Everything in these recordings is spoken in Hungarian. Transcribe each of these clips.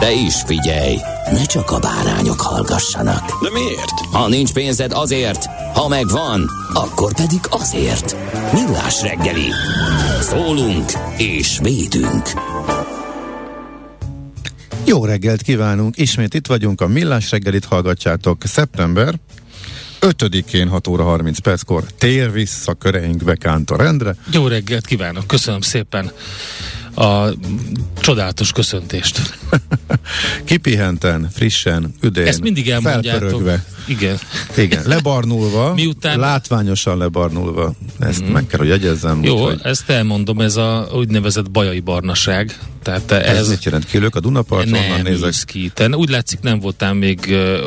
De is figyelj, ne csak a bárányok hallgassanak. De miért? Ha nincs pénzed azért, ha megvan, akkor pedig azért. Millás reggeli. Szólunk és védünk. Jó reggelt kívánunk! Ismét itt vagyunk, a Millás reggelit hallgatjátok. Szeptember 5-én 6 óra 30 perckor tér vissza köreinkbe Kántor Endre. Jó reggelt kívánok, köszönöm szépen a csodálatos köszöntést. Kipihenten, frissen, üdén, Ezt mindig elmondjátok. felpörögve. Igen. Igen, lebarnulva, Miután- látványosan lebarnulva. Ezt mm. meg kell, hogy jegyezzem. Jó, úgyhogy ezt elmondom, ez a úgynevezett bajai barnaság. Tehát ez, ez, mit jelent? Kilők a Dunaparton, onnan nézek. ki. Te úgy látszik nem voltál még uh,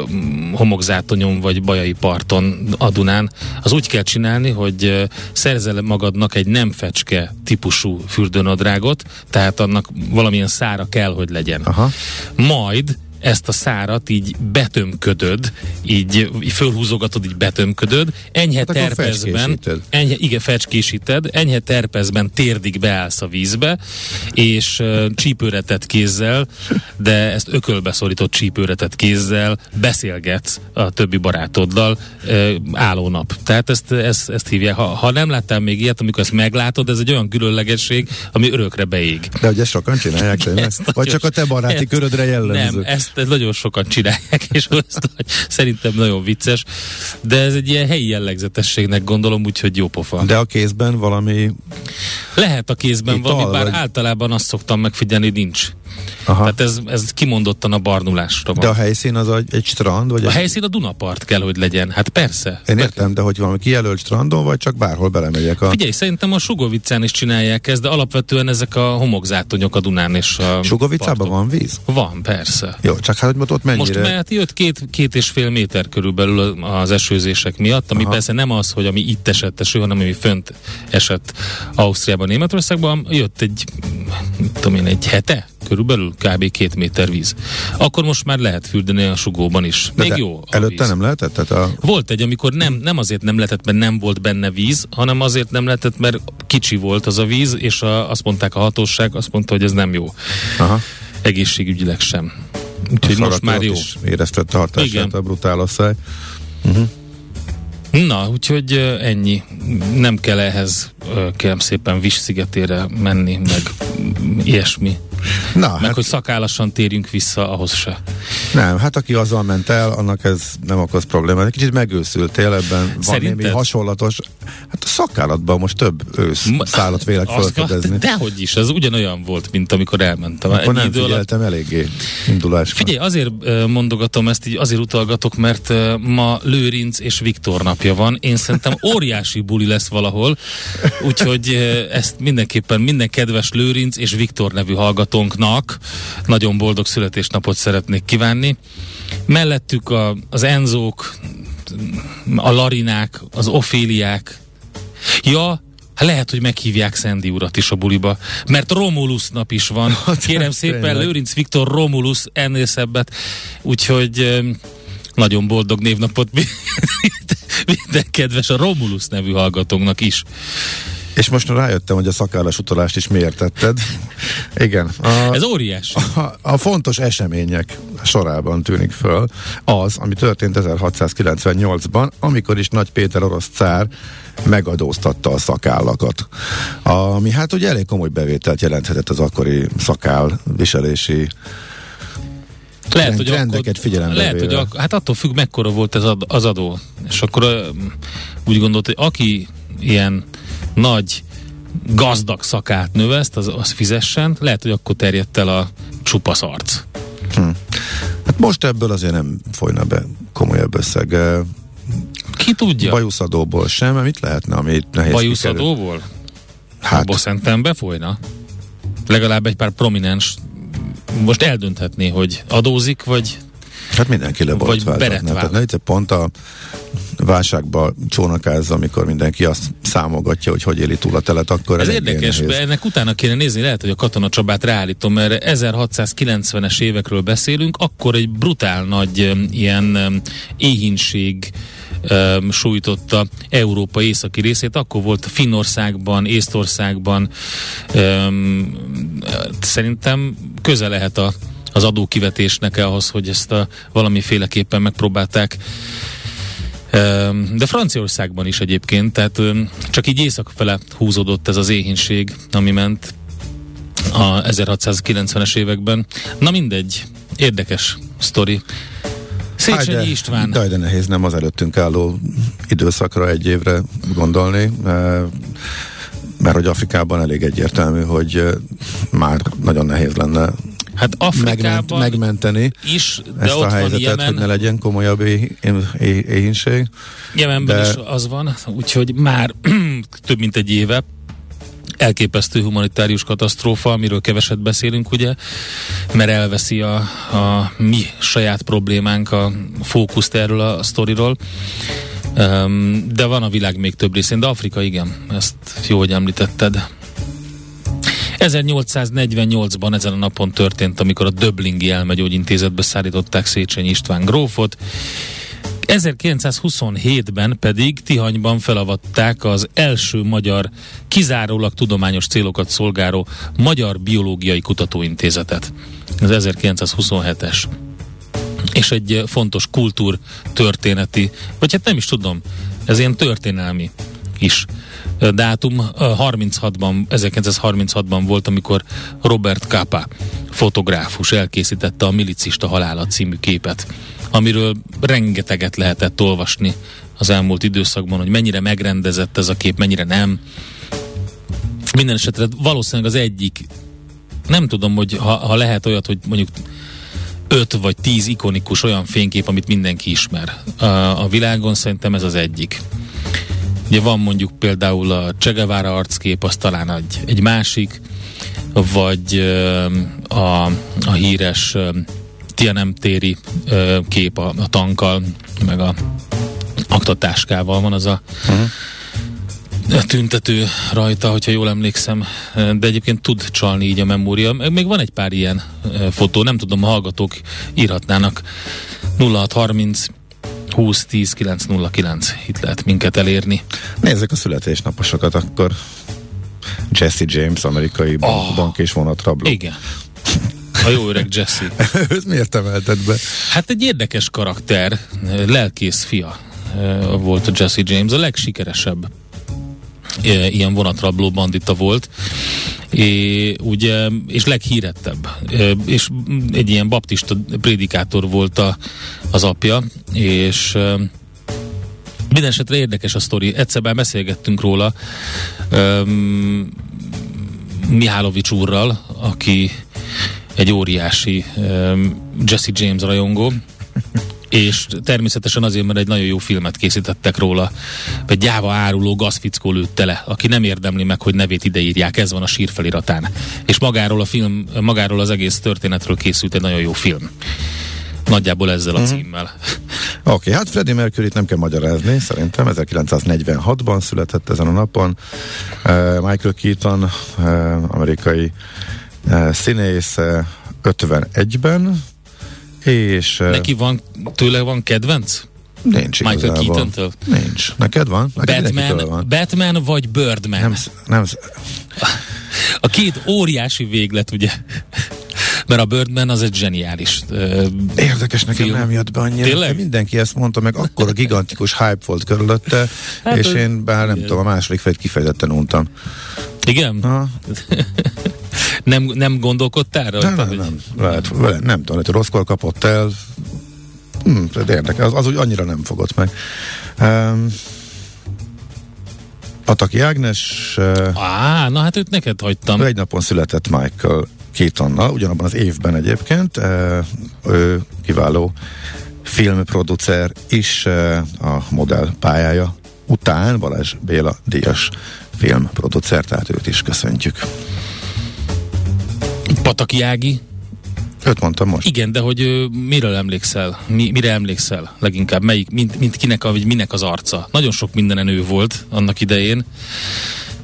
homokzátonyon vagy bajai parton a Dunán. Az úgy kell csinálni, hogy uh, szerzel magadnak egy nem fecske típusú fürdőnadrágot, tehát annak valamilyen szára kell, hogy legyen. Aha. Majd ezt a szárat így betömködöd, így, így fölhúzogatod, így betömködöd, enyhe Hát terpezben, enyhe, igen, fecskésíted, enyhe terpezben térdig beállsz a vízbe, és uh, csípőretett kézzel, de ezt ökölbe szorított csípőretett kézzel beszélgetsz a többi barátoddal uh, állónap. Tehát ezt, ezt, ezt hívják. Ha, ha nem láttál még ilyet, amikor ezt meglátod, ez egy olyan különlegesség, ami örökre beég. De ezt sokan csinálják? Ezt Vagy csak a te baráti ezt- körödre jellemző? Nem, ezt nagyon sokan csinálják, és ezt, szerintem nagyon vicces, de ez egy ilyen helyi jellegzetességnek gondolom, úgyhogy jó pofa. De a kézben valami... Lehet a kézben Ital, valami, bár vagy- általában azt szoktam megfigyelni, nincs. Aha. Tehát ez, ez kimondottan a barnulásra van. De a helyszín az egy, egy strand? Vagy a egy... helyszín a Dunapart kell, hogy legyen. Hát persze. Én értem, de hogy valami kijelölt strandon, vagy csak bárhol belemegyek a... Figyelj, szerintem a Sugovicán is csinálják ezt, de alapvetően ezek a homokzátonyok a Dunán és a Sugovicában van víz? Van, persze. Jó, csak hát hogy ott mennyire... Most mehet jött két, két és fél méter körülbelül az esőzések miatt, ami Aha. persze nem az, hogy ami itt esett eső, hanem ami fönt esett Ausztriában, Németországban, jött egy, tudom én, egy hete körülbelül kb. két méter víz. Akkor most már lehet fürdeni a sugóban is. De Még de jó a Előtte víz. nem lehetett? Tehát a... Volt egy, amikor nem, nem azért nem lehetett, mert nem volt benne víz, hanem azért nem lehetett, mert kicsi volt az a víz, és a, azt mondták a hatóság, azt mondta, hogy ez nem jó. Aha. Egészségügyileg sem. Úgyhogy most már jó. is éreztette hatását Igen. a brutál asszály. Na, úgyhogy ennyi. Nem kell ehhez kérem szépen Vis szigetére menni, meg ilyesmi. Na, Meg hát hogy szakállasan térjünk vissza, ahhoz se. nem, hát aki azzal ment el, annak ez nem okoz problémát. Kicsit megőszültél ebben, van Szerinted? némi hasonlatos. Hát a szakállatban most több ősz Ma- szállat vélek felfedezni. Dehogy is, ez ugyanolyan volt, mint amikor elmentem. Akkor nem idő alatt- figyeltem eléggé induláskor. Figyelj, azért mondogatom ezt, így azért utalgatok, mert ma Lőrinc és Viktor napja van. Én szerintem óriási buli lesz valahol, úgyhogy ezt mindenképpen minden kedves Lőrinc és Viktor nevű hallgatónknak nagyon boldog születésnapot szeretnék kívánni. Mellettük a, az Enzók, a Larinák, az Oféliák, Ja, hát lehet, hogy meghívják Szendi urat is a buliba, mert Romulus nap is van. Kérem szépen. Lőrinc Viktor Romulus, ennél szebbet. Úgyhogy nagyon boldog névnapot minden kedves a Romulus nevű hallgatónknak is. És most rájöttem, hogy a szakállas utalást is miért tetted. Igen. A, Ez óriási. a, a fontos események sorában tűnik föl az, ami történt 1698-ban, amikor is Nagy Péter orosz cár megadóztatta a szakállakat. Ami hát ugye elég komoly bevételt jelenthetett az akkori szakál viselési Lehet, hogy trendeket akkor, figyelembe lehet, hogy véve. ak- hát attól függ, mekkora volt ez ad- az adó. És akkor öm, úgy gondolt, hogy aki ilyen nagy gazdag szakát növeszt, az, az fizessen, lehet, hogy akkor terjedt el a csupasz arc. Hát most ebből azért nem folyna be komolyabb összeg. Eh, Ki tudja? Bajuszadóból sem, mert mit lehetne, ami nehéz kikerül? Bajuszadóból? Hát, Abból szerintem befolyna. Legalább egy pár prominens most eldönthetné, hogy adózik, vagy hát mindenki le volt beretvál. Tehát pont a válságba csónakázza, amikor mindenki azt számogatja, hogy hogy éli túl a telet, akkor ez érdekes, ennek utána kéne nézni, lehet, hogy a Katona Csabát ráállítom, mert 1690-es évekről beszélünk, akkor egy brutál nagy ilyen éhínség sújtotta Európa északi részét. Akkor volt Finnországban, Észtországban. Um, szerintem közel lehet a, az adókivetésnek ahhoz, hogy ezt a, valamiféleképpen megpróbálták de Franciaországban is egyébként, tehát csak így észak fele húzódott ez az éhínség, ami ment a 1690-es években. Na mindegy, érdekes sztori. Széchenyi Hájde, István. De, de nehéz nem az előttünk álló időszakra egy évre gondolni, mert hogy Afrikában elég egyértelmű, hogy már nagyon nehéz lenne Hát Afrikában megment, megmenteni is, de ezt ott a helyzetet, van Jemen, hogy ne legyen komolyabb éhínség. Jemenben de... is az van, úgyhogy már több mint egy éve elképesztő humanitárius katasztrófa, amiről keveset beszélünk, ugye, mert elveszi a, a mi saját problémánk a fókuszt erről a sztoriról. Um, de van a világ még több részén, de Afrika igen, ezt jó, hogy említetted. 1848-ban ezen a napon történt, amikor a Döblingi elmegyógyintézetbe szállították Széchenyi István grófot, 1927-ben pedig Tihanyban felavatták az első magyar, kizárólag tudományos célokat szolgáló Magyar Biológiai Kutatóintézetet. Ez 1927-es. És egy fontos kultúr történeti, vagy hát nem is tudom, ez ilyen történelmi is dátum. 36-ban, 1936-ban volt, amikor Robert Capa fotográfus elkészítette a Milicista halála című képet, amiről rengeteget lehetett olvasni az elmúlt időszakban, hogy mennyire megrendezett ez a kép, mennyire nem. Minden esetre valószínűleg az egyik, nem tudom, hogy ha, ha lehet olyat, hogy mondjuk öt vagy tíz ikonikus olyan fénykép, amit mindenki ismer a világon, szerintem ez az egyik. Ugye van mondjuk például a Csegevárra arckép, az talán egy, egy másik, vagy a, a híres Tianem téri kép a, a tankkal, meg a aktatáskával van az a uh-huh. tüntető rajta, hogyha jól emlékszem, de egyébként tud csalni így a memória. Még van egy pár ilyen fotó, nem tudom, a hallgatók írhatnának 0630 20 10 909 itt lehet minket elérni. Nézzük a születésnaposokat akkor. Jesse James, amerikai oh. bank és vonatrabló. Igen. A jó öreg Jesse. Őt miért emelted be? Hát egy érdekes karakter, lelkész fia volt a Jesse James, a legsikeresebb ilyen vonatrabló bandita volt, és, ugye, és leghírettebb. És egy ilyen baptista prédikátor volt a, az apja, és minden esetre érdekes a sztori. Egyszer már beszélgettünk róla um, Mihálovics úrral, aki egy óriási um, Jesse James rajongó, és természetesen azért, mert egy nagyon jó filmet készítettek róla, egy gyáva áruló gazfickó lőtte le, aki nem érdemli meg, hogy nevét ideírják, ez van a sírfeliratán. És magáról a film, magáról az egész történetről készült egy nagyon jó film. Nagyjából ezzel a uh-huh. címmel. Oké, okay, hát Freddie mercury nem kell magyarázni, szerintem 1946-ban született ezen a napon. Uh, Michael Keaton, uh, amerikai uh, színész, 51-ben, és... Neki van, tőle van kedvenc? Nincs Michael Keaton-től? Nincs. Neked van? Neked Batman, van. Batman vagy Birdman? Nem, nem. A két óriási véglet, ugye? Mert a Birdman az egy zseniális uh, Érdekes, nekem film. nem jött be annyira. Tényleg? Mindenki ezt mondta, meg akkor a gigantikus hype volt körülötte, hát és én bár nem tudom, a második fejt kifejezetten untam. Igen? Ha? nem, nem gondolkodtál rajta? Nem, nem, nem. Lehet, nem, nem tudom, hogy rosszkor kapott el. Hm, érdekes, az, az úgy annyira nem fogott meg. Um, Ataki Ágnes... Á, na hát őt neked hagytam. Egy napon született Michael Keatonnal, ugyanabban az évben egyébként. Ő kiváló filmproducer is a modell pályája után Balázs Béla díjas filmproducer, tehát őt is köszöntjük. Pataki Ági? Őt mondtam most. Igen, de hogy ö, miről emlékszel? Mi, mire emlékszel leginkább? Melyik, mint, mint kinek, vagy minek az arca? Nagyon sok mindenen ő volt annak idején.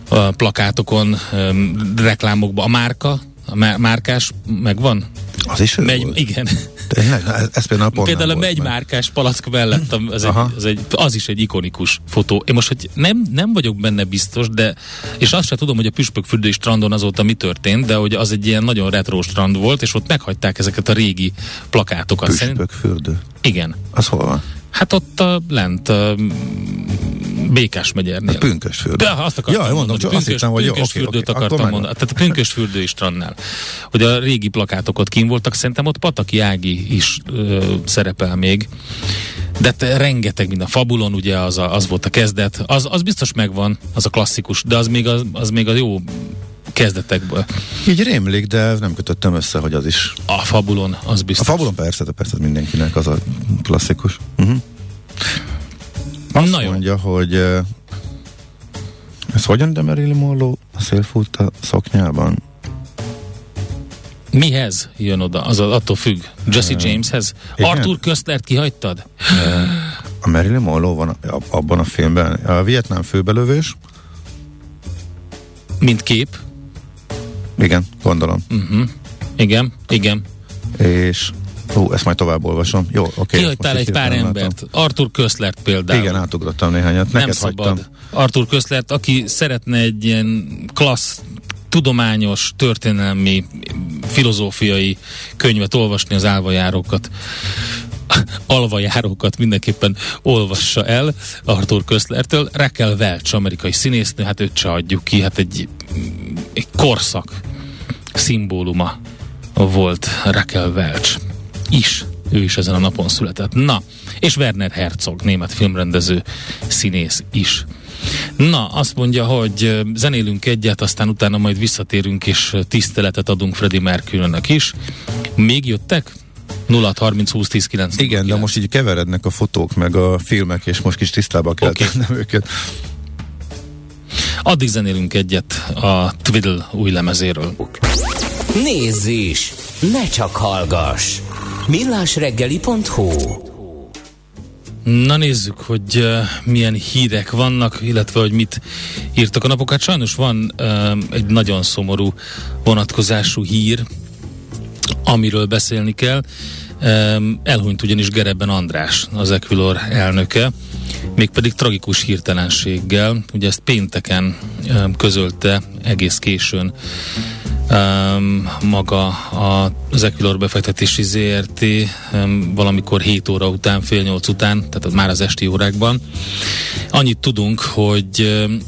A plakátokon, ö, reklámokban. A márka, a má- márkás megvan? Az is ő Megy, volt? igen. Tényleg? Ez, ez például pont Például a megymárkás palack mellett, az, egy, az, egy, az is egy ikonikus fotó. Én most, hogy nem, nem vagyok benne biztos, de és azt sem tudom, hogy a Püspökfürdői strandon azóta mi történt, de hogy az egy ilyen nagyon retro strand volt, és ott meghagyták ezeket a régi plakátokat. Szerint, Püspökfürdő. igen. Az hol van? Hát ott a, lent a Békás megyernél. Pünkösfürdő. De azt akartam Ja, mondom, csak azt hittem, hogy Pünkösfürdőt oké, akartam akkor mondani. Tehát a Pünkösfürdői strandnál. Hogy a régi plakátok ott kín voltak, szerintem ott Pataki Ági is ö, szerepel még. De te, rengeteg minden. Fabulon ugye az, a, az volt a kezdet. Az, az biztos megvan, az a klasszikus, de az még, az, az még a jó kezdetekből. Így rémlik, de nem kötöttem össze, hogy az is. A Fabulon, az A biztos. fabulon persze, de persze mindenkinek az a klasszikus. Uh-huh. Azt Na jó. mondja, hogy eh, ez hogyan de Marilyn Monroe a szélfut a szoknyában? Mihez jön oda? Az attól függ. Jesse Jameshez? igen. Arthur Köstlert kihagytad? A Marilyn Monroe van abban a filmben. A Vietnám főbelövés. Mint kép? Igen, gondolom. Uh-huh. Igen, igen. És Hú, ezt majd tovább olvasom. Jó, oké. Okay, Kihagytál egy pár embert. Arthur Köszlert például. Igen, átugrottam néhányat. Nem Neked szabad. hagytam. Arthur Köszlert, aki szeretne egy ilyen klassz, tudományos, történelmi, filozófiai könyvet olvasni, az álvajárókat alvajárókat mindenképpen olvassa el Arthur Köszlertől. Raquel Welch, amerikai színésznő, hát őt se adjuk ki, hát egy, egy korszak szimbóluma volt Raquel Welch is. Ő is ezen a napon született. Na, és Werner Herzog, német filmrendező, színész is. Na, azt mondja, hogy zenélünk egyet, aztán utána majd visszatérünk, és tiszteletet adunk Freddie Mercury-nek is. Még jöttek? 0 30 20 10 9 Igen, de most így keverednek a fotók meg a filmek, és most kis tisztába kell okay. tennem őket. Addig zenélünk egyet a Twiddle új lemezéről. Nézz is! Ne csak hallgass! millásreggeli.hu Na nézzük, hogy uh, milyen hírek vannak, illetve hogy mit írtak a napok. Hát sajnos van uh, egy nagyon szomorú vonatkozású hír, amiről beszélni kell. Um, elhunyt ugyanis Gereben András, az Equilor elnöke, mégpedig tragikus hirtelenséggel. Ugye ezt pénteken um, közölte egész későn um, maga a, az Equilor befektetési ZRT um, valamikor 7 óra után, fél 8 után, tehát már az esti órákban. Annyit tudunk, hogy um,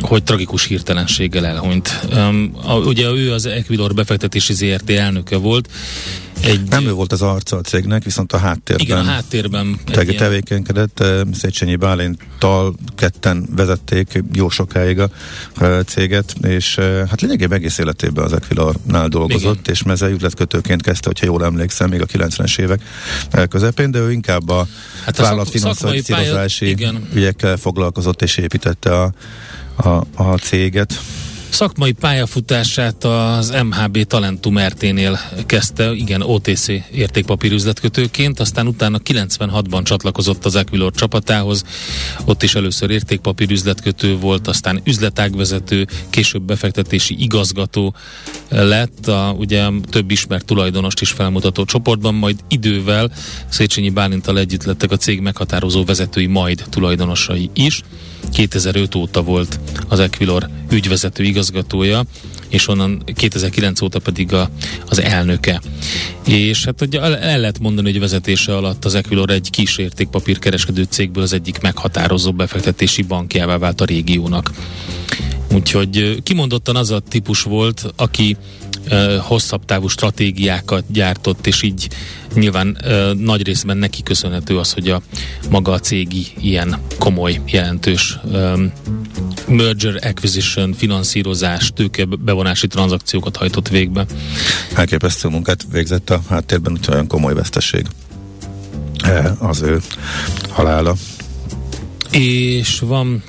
hogy tragikus hirtelenséggel elhunyt. Um, a, ugye ő az Equilor befektetési ZRT elnöke volt. Egy, Nem ő volt az arca a cégnek, viszont a háttérben igen, a háttérben te- ilyen- tevékenykedett. Széchenyi Bálinttal ketten vezették jó sokáig a céget, és hát lényegében egész életében az Equilornál dolgozott, Igen. és mezei üzletkötőként kezdte, hogyha jól emlékszem, még a 90-es évek közepén, de ő inkább a Hát vállalatfinanszírozási ügyekkel foglalkozott, és építette a, a, a céget. Szakmai pályafutását az MHB Talentum RT-nél kezdte, igen, OTC értékpapírüzletkötőként, aztán utána 96-ban csatlakozott az Equilor csapatához, ott is először értékpapírüzletkötő volt, aztán üzletágvezető, később befektetési igazgató lett, a, ugye több ismert tulajdonost is felmutató csoportban, majd idővel Széchenyi Bálintal együtt lettek a cég meghatározó vezetői, majd tulajdonosai is. 2005 óta volt az Equilor ügyvezető igazgatója, és onnan 2009 óta pedig a, az elnöke. És hát ugye el, el lehet mondani, hogy vezetése alatt az Equilor egy kis értékpapírkereskedő cégből az egyik meghatározó befektetési bankjává vált a régiónak. Úgyhogy kimondottan az a típus volt, aki ö, hosszabb távú stratégiákat gyártott, és így nyilván ö, nagy részben neki köszönhető az, hogy a maga a cégi ilyen komoly, jelentős ö, merger acquisition, finanszírozás, tőke bevonási tranzakciókat hajtott végbe. elképesztő munkát végzett a háttérben, úgyhogy olyan komoly veszteség eh, az ő halála. És van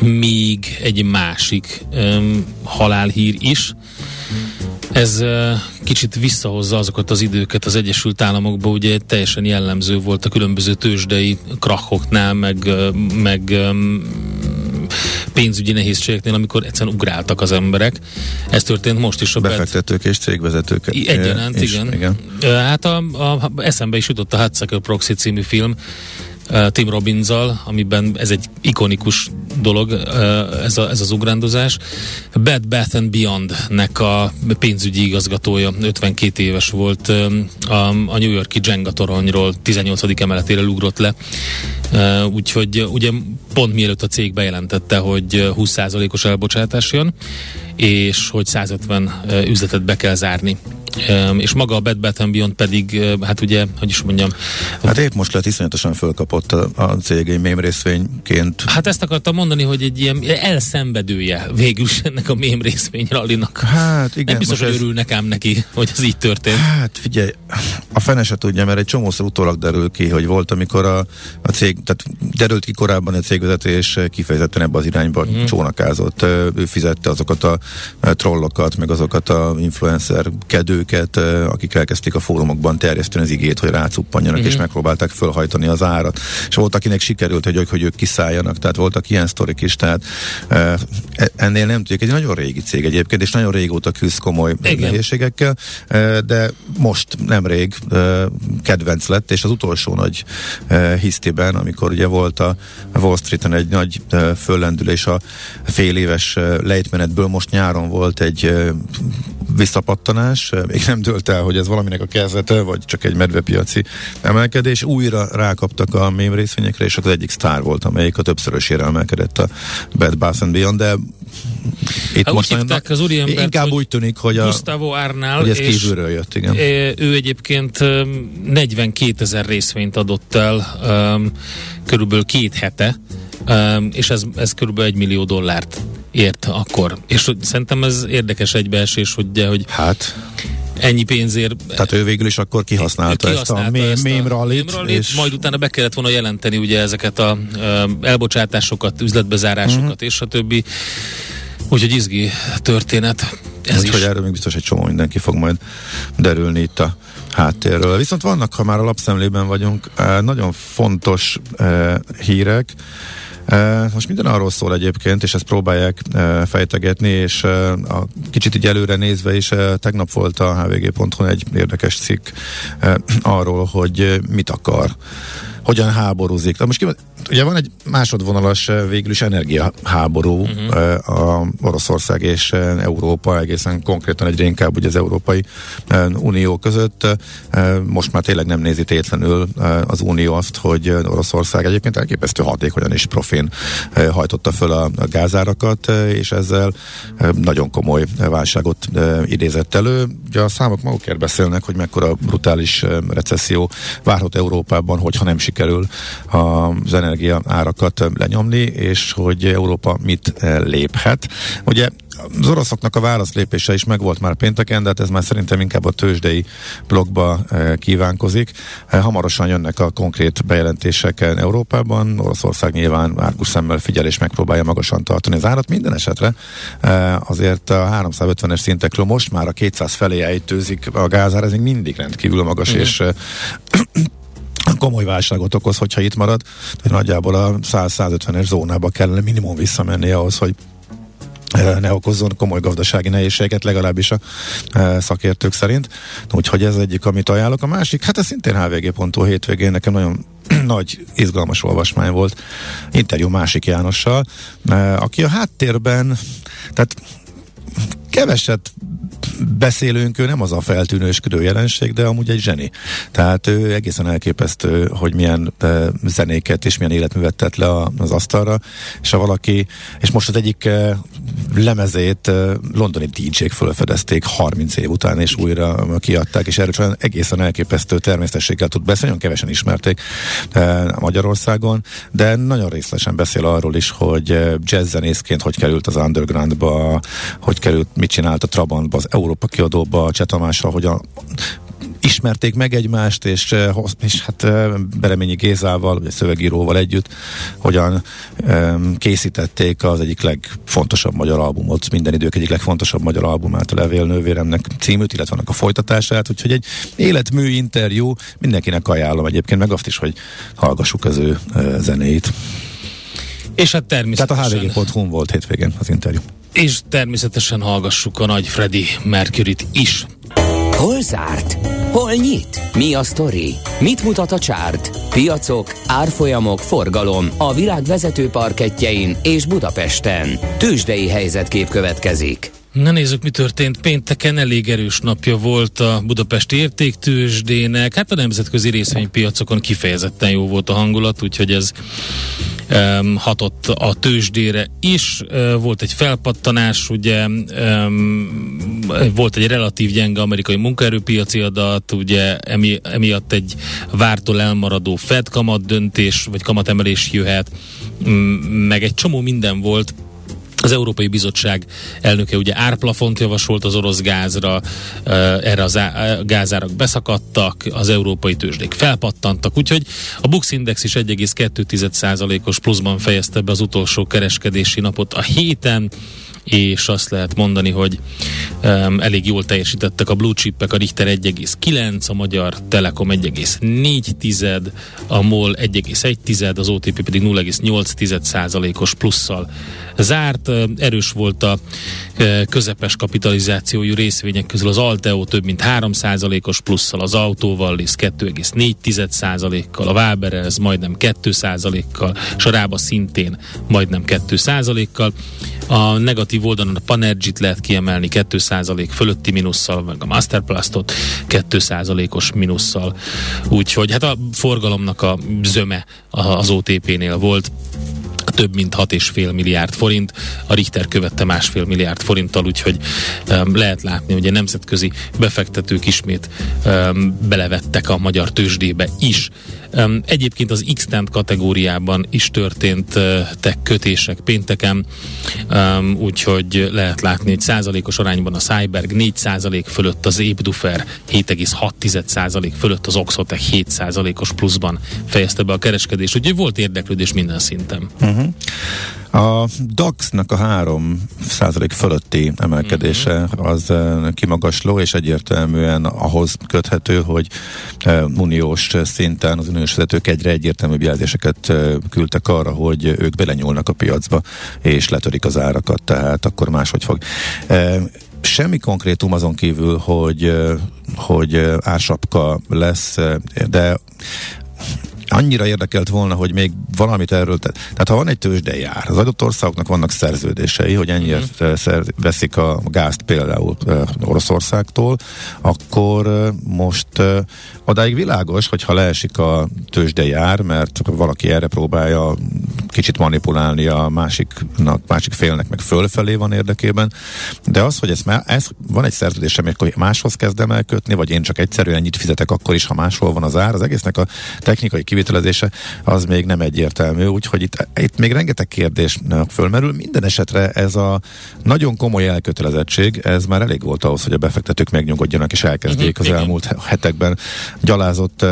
még egy másik um, halálhír is. Ez kicsit visszahozza azokat az időket az Egyesült Államokba, ugye teljesen jellemző volt a különböző tőzsdei krachoknál, meg, meg pénzügyi nehézségeknél, amikor egyszerűen ugráltak az emberek. Ez történt most is a Befektetők és cégvezetők. Egyaránt, igen. igen. Hát a, a, eszembe is jutott a Hatsucker Proxy című film, Tim robbins amiben ez egy ikonikus dolog, ez, a, ez az ugrándozás. Bad Bath and Beyond-nek a pénzügyi igazgatója, 52 éves volt, a, a New Yorki Jenga toronyról 18. emeletére ugrott le, úgyhogy ugye pont mielőtt a cég bejelentette, hogy 20%-os elbocsátás jön, és hogy 150 üzletet be kell zárni és maga a Bad Bath Beyond pedig, hát ugye, hogy is mondjam. Hát épp most lett iszonyatosan fölkapott a, cég egy mém részvényként. Hát ezt akartam mondani, hogy egy ilyen elszenvedője végül is ennek a mém részvény rallinak. Hát igen. Nem biztos, hogy ez... örülnek ám neki, hogy ez így történt. Hát figyelj, a fene se tudja, mert egy csomószor utólag derül ki, hogy volt, amikor a, a cég, tehát derült ki korábban a cégvezetés kifejezetten ebbe az irányba mm. csónakázott. Ő fizette azokat a trollokat, meg azokat a influencer kedő őket, akik elkezdték a fórumokban terjeszteni az igét, hogy rácuppanjanak, uh-huh. és megpróbálták fölhajtani az árat. És volt, akinek sikerült, hogy, hogy ők kiszálljanak, tehát voltak ilyen sztorik is, tehát e, ennél nem tudjuk, egy nagyon régi cég egyébként, és nagyon régóta küzd komoly Igen. nehézségekkel, de most nemrég kedvenc lett, és az utolsó nagy hisztiben, amikor ugye volt a Wall Street-en egy nagy föllendülés a fél éves lejtmenetből, most nyáron volt egy visszapattanás, még nem dölt el, hogy ez valaminek a kezdete, vagy csak egy medvepiaci emelkedés. Újra rákaptak a mém részvényekre, és az egyik sztár volt, amelyik a többszörösére emelkedett a Bad Bath and Beyond, de itt hát most úgy hívták az úriembert, inkább úgy tűnik, hogy, a, Gustavo Árnál, hogy ez kívülről jött, igen. Ő egyébként 42 ezer részvényt adott el um, körülbelül két hete, és ez, ez körülbelül egy millió dollárt ért akkor. És szerintem ez érdekes egybeesés, hogy, hogy hát ennyi pénzért. Tehát ő végül is akkor kihasználta, kihasználta ezt a mém, rallit, és... majd utána be kellett volna jelenteni ugye ezeket a elbocsátásokat, üzletbezárásokat uh-huh. és a többi. Úgyhogy izgi történet. Ez Úgyhogy erről még biztos egy csomó mindenki fog majd derülni itt a háttérről. Viszont vannak, ha már a lapszemlében vagyunk, nagyon fontos hírek, most minden arról szól egyébként, és ezt próbálják fejtegetni, és a kicsit így előre nézve is tegnap volt a hvg.hu egy érdekes cikk arról, hogy mit akar hogyan háborúzik. Na most ugye van egy másodvonalas végül is energiaháború uh-huh. a Oroszország és Európa, egészen konkrétan egyre inkább ugye az Európai Unió között. Most már tényleg nem nézi tétlenül az Unió azt, hogy Oroszország egyébként elképesztő hatékonyan és profin hajtotta föl a gázárakat, és ezzel nagyon komoly válságot idézett elő. Ugye a számok magukért beszélnek, hogy mekkora brutális recesszió várhat Európában, hogyha nem sikerül az energia árakat lenyomni, és hogy Európa mit léphet. Ugye az oroszoknak a válaszlépése is megvolt már pénteken, de hát ez már szerintem inkább a tőzsdei blogba eh, kívánkozik. Eh, hamarosan jönnek a konkrét bejelentések Európában. Oroszország nyilván árkus szemmel figyel és megpróbálja magasan tartani az árat. Minden esetre eh, azért a 350-es szintekről most már a 200 felé ejtőzik a gázár, ez még mindig rendkívül magas, mm. és komoly válságot okoz, hogyha itt marad. Tehát nagyjából a 100-150-es zónába kellene minimum visszamenni ahhoz, hogy eh, ne okozzon komoly gazdasági nehézséget, legalábbis a e, szakértők szerint. Úgyhogy ez egyik, amit ajánlok. A másik, hát ez szintén hvg.hu hétvégén nekem nagyon nagy, izgalmas olvasmány volt. Interjú másik Jánossal, e, aki a háttérben, tehát keveset beszélőnk, ő nem az a feltűnősködő jelenség, de amúgy egy zseni. Tehát ő egészen elképesztő, hogy milyen e, zenéket és milyen életművet tett le az asztalra, és ha valaki, és most az egyik e, lemezét e, londoni DJ-k fölfedezték 30 év után, és újra kiadták, és erről egészen elképesztő természetességgel tud beszélni, nagyon kevesen ismerték Magyarországon, de nagyon részletesen beszél arról is, hogy jazzzenészként hogy került az undergroundba, hogy került, mit csinált a Trabantba, az Európa kiadóba, Cseh Tamással, hogy a ismerték meg egymást, és, és hát Bereményi Gézával, vagy szövegíróval együtt hogyan készítették az egyik legfontosabb magyar albumot, minden idők egyik legfontosabb magyar albumát, a Levél nővéremnek címűt, illetve annak a folytatását, úgyhogy egy életmű interjú, mindenkinek ajánlom egyébként, meg azt is, hogy hallgassuk az ő zenéit. És hát természetesen... Tehát a hvg.hu volt hétvégén az interjú. És természetesen hallgassuk a nagy Freddy Mercury-t is. Hol zárt? Hol nyit? Mi a sztori? Mit mutat a csárt? Piacok, árfolyamok, forgalom a világ vezető parketjein és Budapesten. Tősdei helyzetkép következik. Na nézzük, mi történt. Pénteken elég erős napja volt a Budapesti értéktősdének. Hát a nemzetközi részvénypiacokon kifejezetten jó volt a hangulat, úgyhogy ez um, hatott a tőzsdére is. Uh, volt egy felpattanás, ugye um, volt egy relatív gyenge amerikai munkaerőpiaci adat, ugye emi, emiatt egy vártól elmaradó Fed kamat döntés, vagy kamatemelés jöhet, meg egy csomó minden volt az Európai Bizottság elnöke ugye árplafont javasolt az orosz gázra, erre az gázárak beszakadtak, az európai tőzsdék felpattantak, úgyhogy a Bux Index is 1,2%-os pluszban fejezte be az utolsó kereskedési napot a héten, és azt lehet mondani, hogy um, elég jól teljesítettek a blue chipek, a Richter 1,9, a Magyar Telekom 1,4, a MOL 1,1, az OTP pedig 0,8 os plusszal zárt. Erős volt a közepes kapitalizációjú részvények közül az Alteo több mint 3 os plusszal, az Autóvallis 2,4 kal a Waberers majdnem 2 kal és a Rába szintén majdnem 2 kal A negatív oldalon a Panergit lehet kiemelni 2% fölötti minusszal, meg a Masterplastot 2% os minusszal. Úgyhogy hát a forgalomnak a zöme az OTP-nél volt több mint 6,5 milliárd forint, a Richter követte másfél milliárd forinttal, úgyhogy um, lehet látni, hogy a nemzetközi befektetők ismét um, belevettek a magyar tőzsdébe is. Um, egyébként az x kategóriában is történtek kötések pénteken, um, úgyhogy lehet látni, hogy százalékos arányban a Cyberg 4 százalék fölött, az Épdufer 7,6 százalék fölött, az Oxotec 7 százalékos pluszban fejezte be a kereskedés, úgyhogy volt érdeklődés minden szinten. Uh-huh. A DAX-nak a 3 százalék fölötti emelkedése uh-huh. az uh, kimagasló, és egyértelműen ahhoz köthető, hogy uh, uniós szinten az uniós vezetők egyre egyértelműbb jelzéseket uh, küldtek arra, hogy ők belenyúlnak a piacba, és letörik az árakat, tehát akkor máshogy fog. Semmi konkrétum azon kívül, hogy, hogy ársapka lesz, de annyira érdekelt volna, hogy még valamit erről, te, tehát ha van egy tőzsde jár, az adott országoknak vannak szerződései, hogy ennyiért uh-huh. szer, veszik a gázt például uh, Oroszországtól, akkor uh, most uh, odáig világos, hogyha leesik a tőzsde jár, mert valaki erre próbálja kicsit manipulálni a másiknak, másik félnek, meg fölfelé van érdekében, de az, hogy ez, ez van egy szerződésem, hogy máshoz kezdem elkötni, vagy én csak egyszerűen ennyit fizetek akkor is, ha máshol van az ár, az egésznek a technikai kivitelezése az még nem egyértelmű, úgyhogy itt, itt még rengeteg kérdés fölmerül. Minden esetre ez a nagyon komoly elkötelezettség, ez már elég volt ahhoz, hogy a befektetők megnyugodjanak és elkezdjék uh-huh, az elmúlt hetekben gyalázott,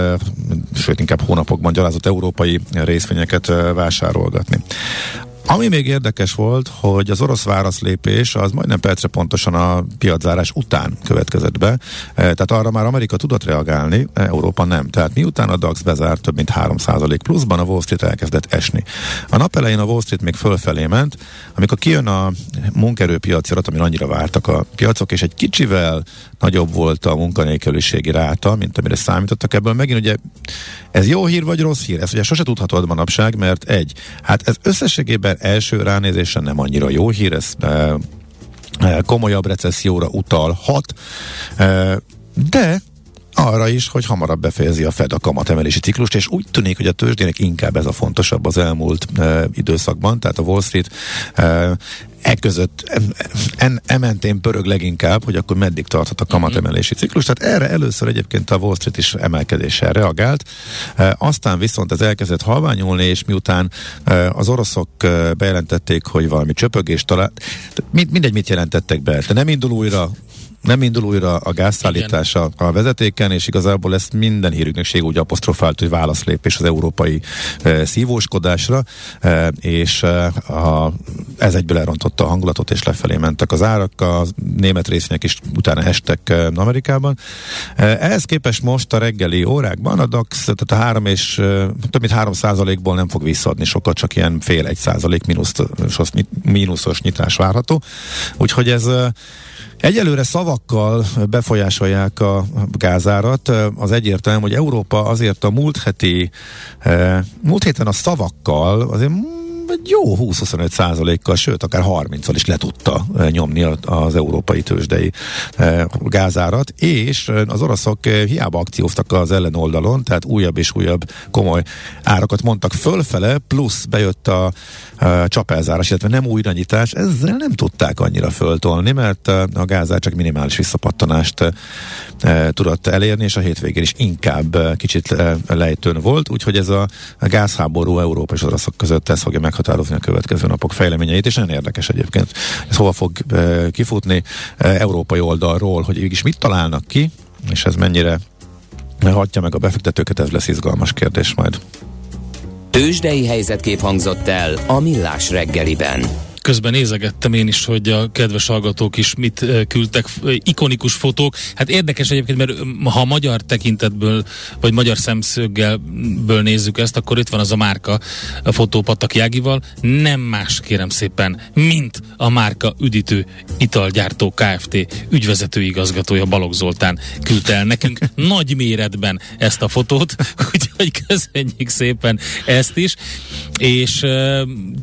sőt inkább hónapokban gyalázott európai részvényeket vásárolgatni. Ami még érdekes volt, hogy az orosz válaszlépés az majdnem percre pontosan a piaczárás után következett be, e, tehát arra már Amerika tudott reagálni, e, Európa nem. Tehát miután a DAX bezárt több mint 3% pluszban, a Wall Street elkezdett esni. A nap elején a Wall Street még fölfelé ment, amikor kijön a munkerőpiaci adat, amin annyira vártak a piacok, és egy kicsivel nagyobb volt a munkanélküliségi ráta, mint amire számítottak ebből. Megint ugye ez jó hír vagy rossz hír? Ez ugye sose tudhatod manapság, mert egy, hát ez összességében első ránézésre nem annyira jó hír, ez e, e, komolyabb recesszióra utalhat, e, de arra is, hogy hamarabb befejezi a Fed a kamatemelési ciklust, és úgy tűnik, hogy a tőzsdének inkább ez a fontosabb az elmúlt e, időszakban, tehát a Wall Street e, e között en, ementén pörög leginkább, hogy akkor meddig tarthat a kamatemelési ciklus. Tehát erre először egyébként a Wall Street is emelkedéssel reagált. E, aztán viszont ez elkezdett halványulni, és miután e, az oroszok e, bejelentették, hogy valami csöpögés talán, mind, mindegy, mit jelentettek be, de nem indul újra nem indul újra a gázszállítás a, a vezetéken, és igazából ezt minden hírügynökség úgy apostrofált, hogy válaszlépés az európai e, szívóskodásra, e, és e, a, ez egyből elrontotta a hangulatot, és lefelé mentek az árak, a német részvények is utána estek e, Amerikában. E, ehhez képest most a reggeli órákban a DAX, tehát a három és e, több mint három százalékból nem fog visszaadni sokat, csak ilyen fél egy százalék mínuszos, mínuszos nyitás várható. Úgyhogy ez Egyelőre szavakkal befolyásolják a gázárat. Az egyértelmű, hogy Európa azért a múlt heti, múlt héten a szavakkal azért egy jó 20-25 százalékkal, sőt, akár 30-al is le tudta nyomni az európai tőzsdei gázárat, és az oroszok hiába akcióztak az ellenoldalon, tehát újabb és újabb komoly árakat mondtak fölfele, plusz bejött a csapelzárás, illetve nem újranyitás, ezzel nem tudták annyira föltolni, mert a gázár csak minimális visszapattanást tudott elérni, és a hétvégén is inkább kicsit lejtőn volt, úgyhogy ez a gázháború Európa és oroszok között ez fogja meghatározni a következő napok fejleményeit, és nagyon érdekes egyébként. Ez hova fog kifutni európai oldalról, hogy mégis mit találnak ki, és ez mennyire hatja meg a befektetőket, ez lesz izgalmas kérdés majd. Tőzsdei helyzetkép hangzott el a Millás reggeliben. Közben nézegettem én is, hogy a kedves hallgatók is mit küldtek, ikonikus fotók. Hát érdekes egyébként, mert ha magyar tekintetből, vagy magyar szemszöggelből nézzük ezt, akkor itt van az a márka a fotó Patak Jágival. Nem más, kérem szépen, mint a márka üdítő italgyártó Kft. ügyvezető igazgatója Balogh Zoltán küldte el nekünk nagy méretben ezt a fotót, úgyhogy köszönjük szépen ezt is. És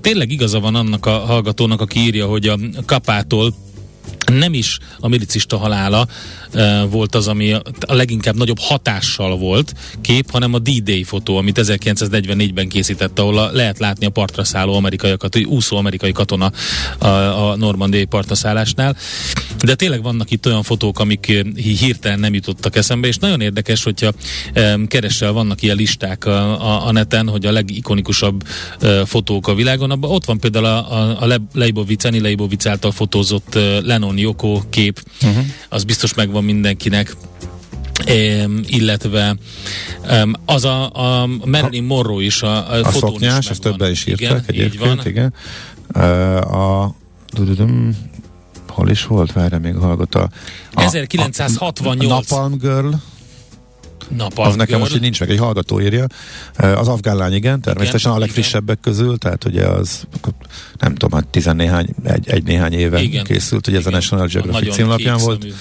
tényleg igaza van annak a hallgatók, hallgatónak, aki írja, hogy a kapától nem is a milicista halála e, volt az, ami a, leginkább nagyobb hatással volt kép, hanem a D-Day fotó, amit 1944-ben készített, ahol a, lehet látni a partra szálló amerikaiakat, hogy úszó amerikai katona a, a normandiai partra szállásnál. De tényleg vannak itt olyan fotók, amik hirtelen nem jutottak eszembe, és nagyon érdekes, hogyha e, keresel, vannak ilyen listák a, a, a neten, hogy a legikonikusabb e, fotók a világon. Abba, ott van például a, a, a Leibovic, Annie Leibovic által fotózott e, Lennon Yoko kép, uh-huh. az biztos megvan mindenkinek. Um, illetve um, az a, a Marilyn Monroe is a, a, a fotón szoknyás, is ezt többen is írták igen, egyébként, igen. Uh, a hol is volt, várja még hallgat a, a 1968 a, a Napalm Girl Napalm az nekem most így nincs meg, egy hallgató írja. Az afgán lány, igen, természetesen igen, a legfrissebbek igen. közül, tehát ugye az nem tudom, hát tizennéhány, egy, egy néhány éve igen, készült, ugye ez a National Geographic címlapján volt. Szemű,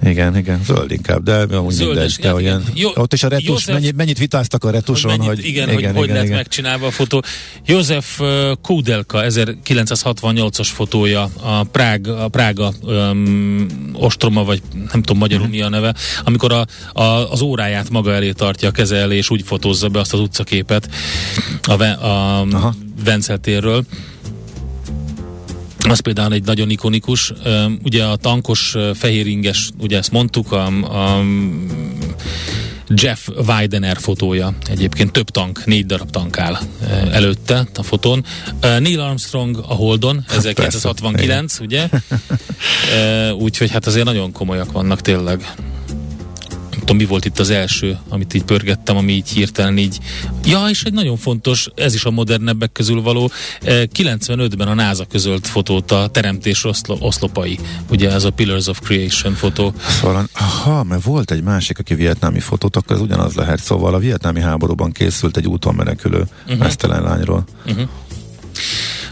igen. igen, igen, zöld inkább, de amúgy Zöldes, mindegy, de olyan, Jó, ott is a retus, József, mennyit, mennyit vitáztak a retuson, hogy, mennyit, hogy igen, igen, hogy, hogy lett megcsinálva a fotó. József Kudelka 1968-as fotója, a, Prág, a Prága um, ostroma, vagy nem tudom magyarul uh-huh. mi a neve, amikor a, a, az óráját maga elé tartja a keze elé, és úgy fotózza be azt az utcaképet a, a, a Venceltérről az például egy nagyon ikonikus. Ugye a tankos fehéringes, ugye ezt mondtuk, a, a Jeff Weidener fotója. Egyébként több tank, négy darab tank áll előtte a fotón. Neil Armstrong a Holdon, 1969, ugye? Úgyhogy hát azért nagyon komolyak vannak tényleg tudom, mi volt itt az első, amit így pörgettem, ami így hirtelen így. Ja, és egy nagyon fontos, ez is a modernebbek közül való, 95-ben eh, a NASA közölt fotót a teremtés oszlo, oszlopai, ugye ez a Pillars of Creation fotó. Szóval, aha, mert volt egy másik, aki vietnámi fotót, akkor ez ugyanaz lehet. Szóval a vietnámi háborúban készült egy úton menekülő uh-huh. mesztelen lányról. Uh-huh.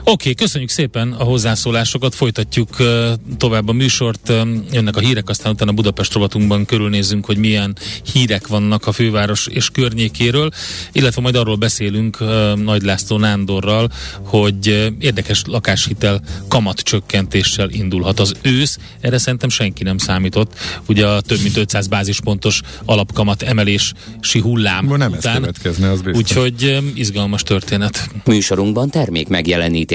Oké, okay, köszönjük szépen a hozzászólásokat, folytatjuk uh, tovább a műsort, um, jönnek a hírek, aztán utána Budapest rovatunkban körülnézzünk, hogy milyen hírek vannak a főváros és környékéről, illetve majd arról beszélünk uh, Nagy László Nándorral, hogy uh, érdekes lakáshitel kamat csökkentéssel indulhat az ősz, erre szerintem senki nem számított, ugye a több mint 500 bázispontos alapkamat emelési hullám Ma nem után, ez az biztos. Úgyhogy um, izgalmas történet. Műsorunkban termék megjelenítés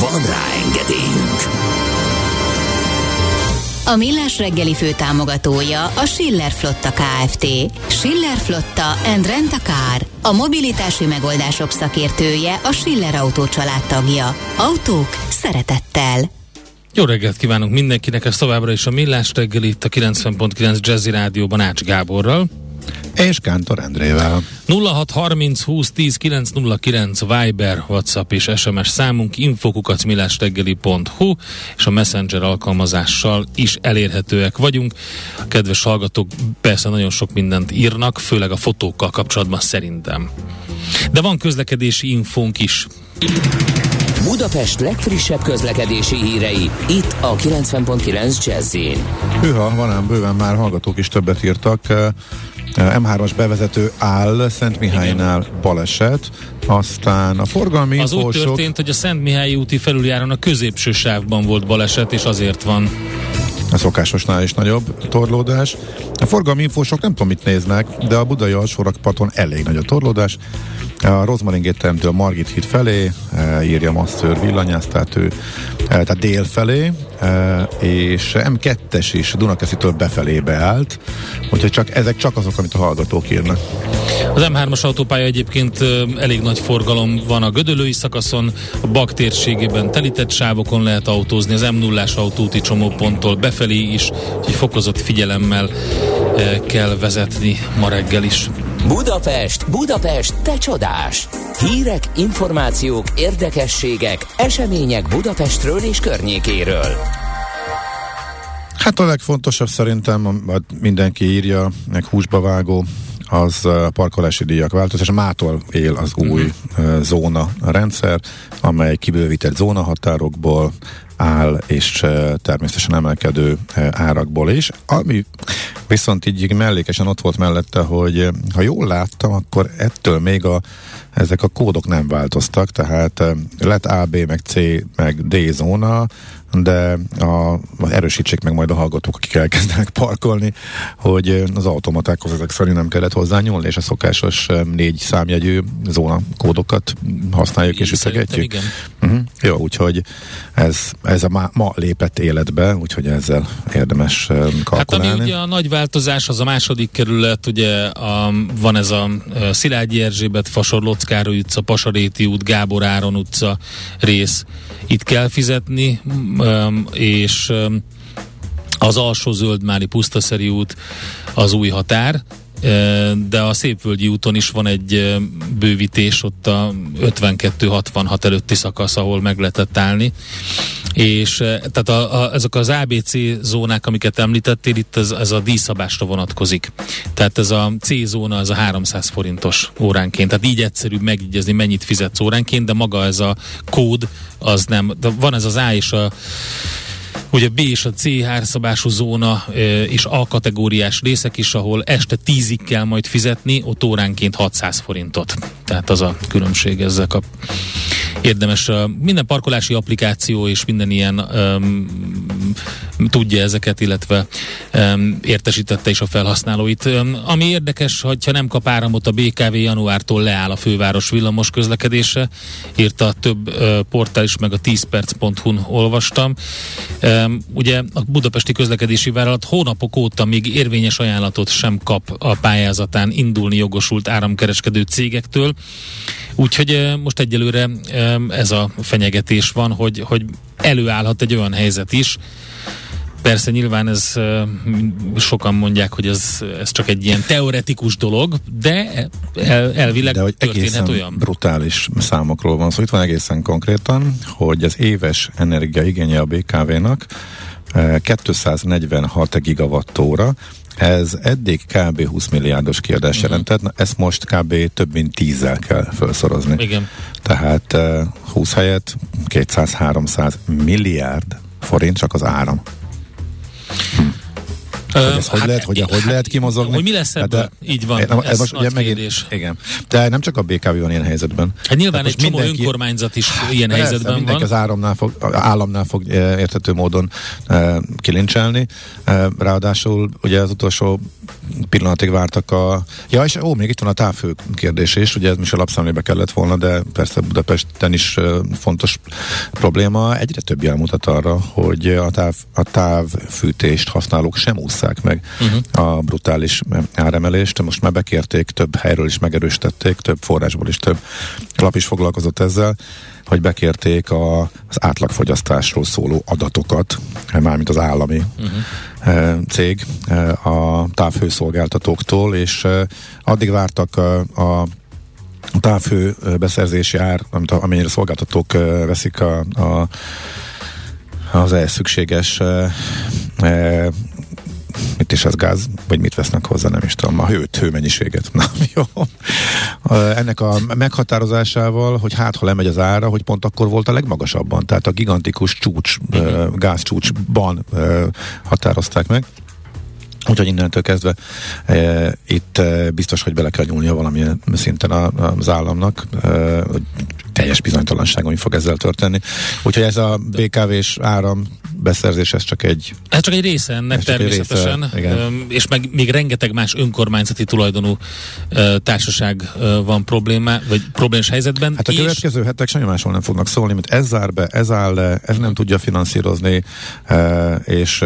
Van rá engedélyünk! A Millás reggeli fő támogatója a Schiller Flotta KFT. Schiller Flotta and Rent a Car. A mobilitási megoldások szakértője a Schiller Autó tagja. Autók szeretettel. Jó reggelt kívánunk mindenkinek, ez továbbra is a Millás reggeli itt a 90.9 Jazzy Rádióban Ács Gáborral és Kántor Endrével. 0630 20 10 909 Viber, WhatsApp és SMS számunk infokukacmilásreggeli.hu és a Messenger alkalmazással is elérhetőek vagyunk. A kedves hallgatók persze nagyon sok mindent írnak, főleg a fotókkal kapcsolatban szerintem. De van közlekedési infónk is. Budapest legfrissebb közlekedési hírei, itt a 90.9 jazz Hűha, van ám bőven már hallgatók is többet írtak. M3-as bevezető áll Szent Mihálynál baleset, aztán a forgalmi Az úgy történt, hogy a Szent Mihályi úti felüljáron a középső sávban volt baleset, és azért van a szokásosnál is nagyobb torlódás. A forgalmi infósok nem tudom mit néznek, de a budai alsórakparton elég nagy a torlódás. A Rozmaring étteremtől Margit híd felé, e, írja Master villanyász, tehát ő tehát dél felé, és M2-es is Dunakeszitől befelé beállt, úgyhogy csak, ezek csak azok, amit a hallgatók írnak. Az M3-as autópálya egyébként elég nagy forgalom van a Gödölői szakaszon, a Bak térségében telített sávokon lehet autózni, az M0-ás autóti csomóponttól befelé is, úgyhogy fokozott figyelemmel kell vezetni ma reggel is. Budapest, Budapest, te csodás! Hírek, információk, érdekességek, események Budapestről és környékéről. Hát a legfontosabb szerintem, mindenki írja, meg húsba vágó, az parkolási díjak változás. Mától él az új uh, zóna rendszer, amely kibővített zónahatárokból áll, és természetesen emelkedő árakból is. Ami viszont így mellékesen ott volt mellette, hogy ha jól láttam, akkor ettől még a ezek a kódok nem változtak, tehát lett A, B, meg C, meg D zóna, de a, erősítsék meg majd a hallgatók, akik elkezdenek parkolni, hogy az automatákhoz ezek szerint nem kellett hozzányúlni, és a szokásos négy számjegyű zóna kódokat használjuk és ütegetjük. Uh-huh. Jó, úgyhogy ez, ez a ma, ma lépett életbe, úgyhogy ezzel érdemes kalkulálni. Hát ami ugye a nagy változás, az a második kerület, ugye a, van ez a Szilágyi Erzsébet, Fasor Lockároly utca, Pasaréti út, Gábor Áron utca rész. Itt kell fizetni, és az alsó zöldmári pusztaszeri út az új határ, de a Szépvölgyi úton is van egy bővítés, ott a 52-66 előtti szakasz, ahol meg lehetett állni. És tehát a, a, ezek az ABC zónák, amiket említettél, itt ez, ez a díjszabásra vonatkozik. Tehát ez a C zóna, ez a 300 forintos óránként. Tehát így egyszerűbb megígyezni, mennyit fizetsz óránként, de maga ez a kód, az nem. De van ez az A és a Ugye B és a C hárszabású zóna és A kategóriás részek is, ahol este 10-ig kell majd fizetni, ott óránként 600 forintot. Tehát az a különbség ezzel kap. Érdemes, uh, minden parkolási applikáció és minden ilyen um, tudja ezeket, illetve um, értesítette is a felhasználóit. Um, ami érdekes, hogyha nem kap áramot a BKV januártól leáll a főváros villamos közlekedése, írta több uh, portál is, meg a 10perc.hu-n olvastam. Um, ugye a budapesti közlekedési vállalat hónapok óta még érvényes ajánlatot sem kap a pályázatán indulni jogosult áramkereskedő cégektől. Úgyhogy most egyelőre ez a fenyegetés van, hogy, hogy előállhat egy olyan helyzet is, Persze nyilván ez sokan mondják, hogy ez, ez csak egy ilyen teoretikus dolog, de el, elvileg de hogy történhet olyan. brutális számokról van szó. Szóval itt van egészen konkrétan, hogy az éves energiaigénye a BKV-nak 246 gigawattóra, ez eddig kb. 20 milliárdos kiadás uh-huh. jelentett, na ezt most kb. több mint 10 kell felszorozni. Igen. Tehát uh, 20 helyett 200-300 milliárd forint csak az áram. Hm. Hogy ez hát, hogy, lehet, hogy, hát, hogy lehet kimozogni? Hogy mi lesz hát ebből? Hát, Így van, ez, ez most ugye megint, Igen. De nem csak a BKV van ilyen helyzetben. Hát nyilván egy csomó mindenki, önkormányzat is ilyen persze, helyzetben mindenki van. az áramnál fog, államnál fog értető módon uh, kilincselni. Uh, ráadásul ugye az utolsó pillanatig vártak a... Ja, és ó, még itt van a távfő kérdés is, ugye ez is a lapszemlébe kellett volna, de persze Budapesten is fontos probléma. Egyre több jel mutat arra, hogy a, táv, a távfűtést használók sem ússzák meg uh-huh. a brutális áremelést. Most már bekérték, több helyről is megerősítették, több forrásból is több lap is foglalkozott ezzel hogy bekérték a, az átlagfogyasztásról szóló adatokat, mármint az állami uh-huh. cég a távhőszolgáltatóktól, és addig vártak a, a távhő beszerzési ár, amit, amennyire a szolgáltatók veszik a, a az ehhez szükséges mit is az gáz, vagy mit vesznek hozzá, nem is tudom, a hőt, hőmennyiséget. Na, jó. Ennek a meghatározásával, hogy hát, ha lemegy az ára, hogy pont akkor volt a legmagasabban, tehát a gigantikus csúcs, gázcsúcsban határozták meg. Úgyhogy innentől kezdve e, itt e, biztos, hogy bele kell nyúlnia valamilyen szinten a, az államnak, e, teljes bizonytalanság, ami fog ezzel történni. Úgyhogy ez a BKV-s áram beszerzés, ez csak egy... Ez csak egy része ennek természetesen, része, igen. és meg még rengeteg más önkormányzati tulajdonú társaság van problémá, vagy problémás helyzetben. Hát a és... következő hetek semmi másról nem fognak szólni, mint ez zár be, ez áll le, ez nem tudja finanszírozni, és...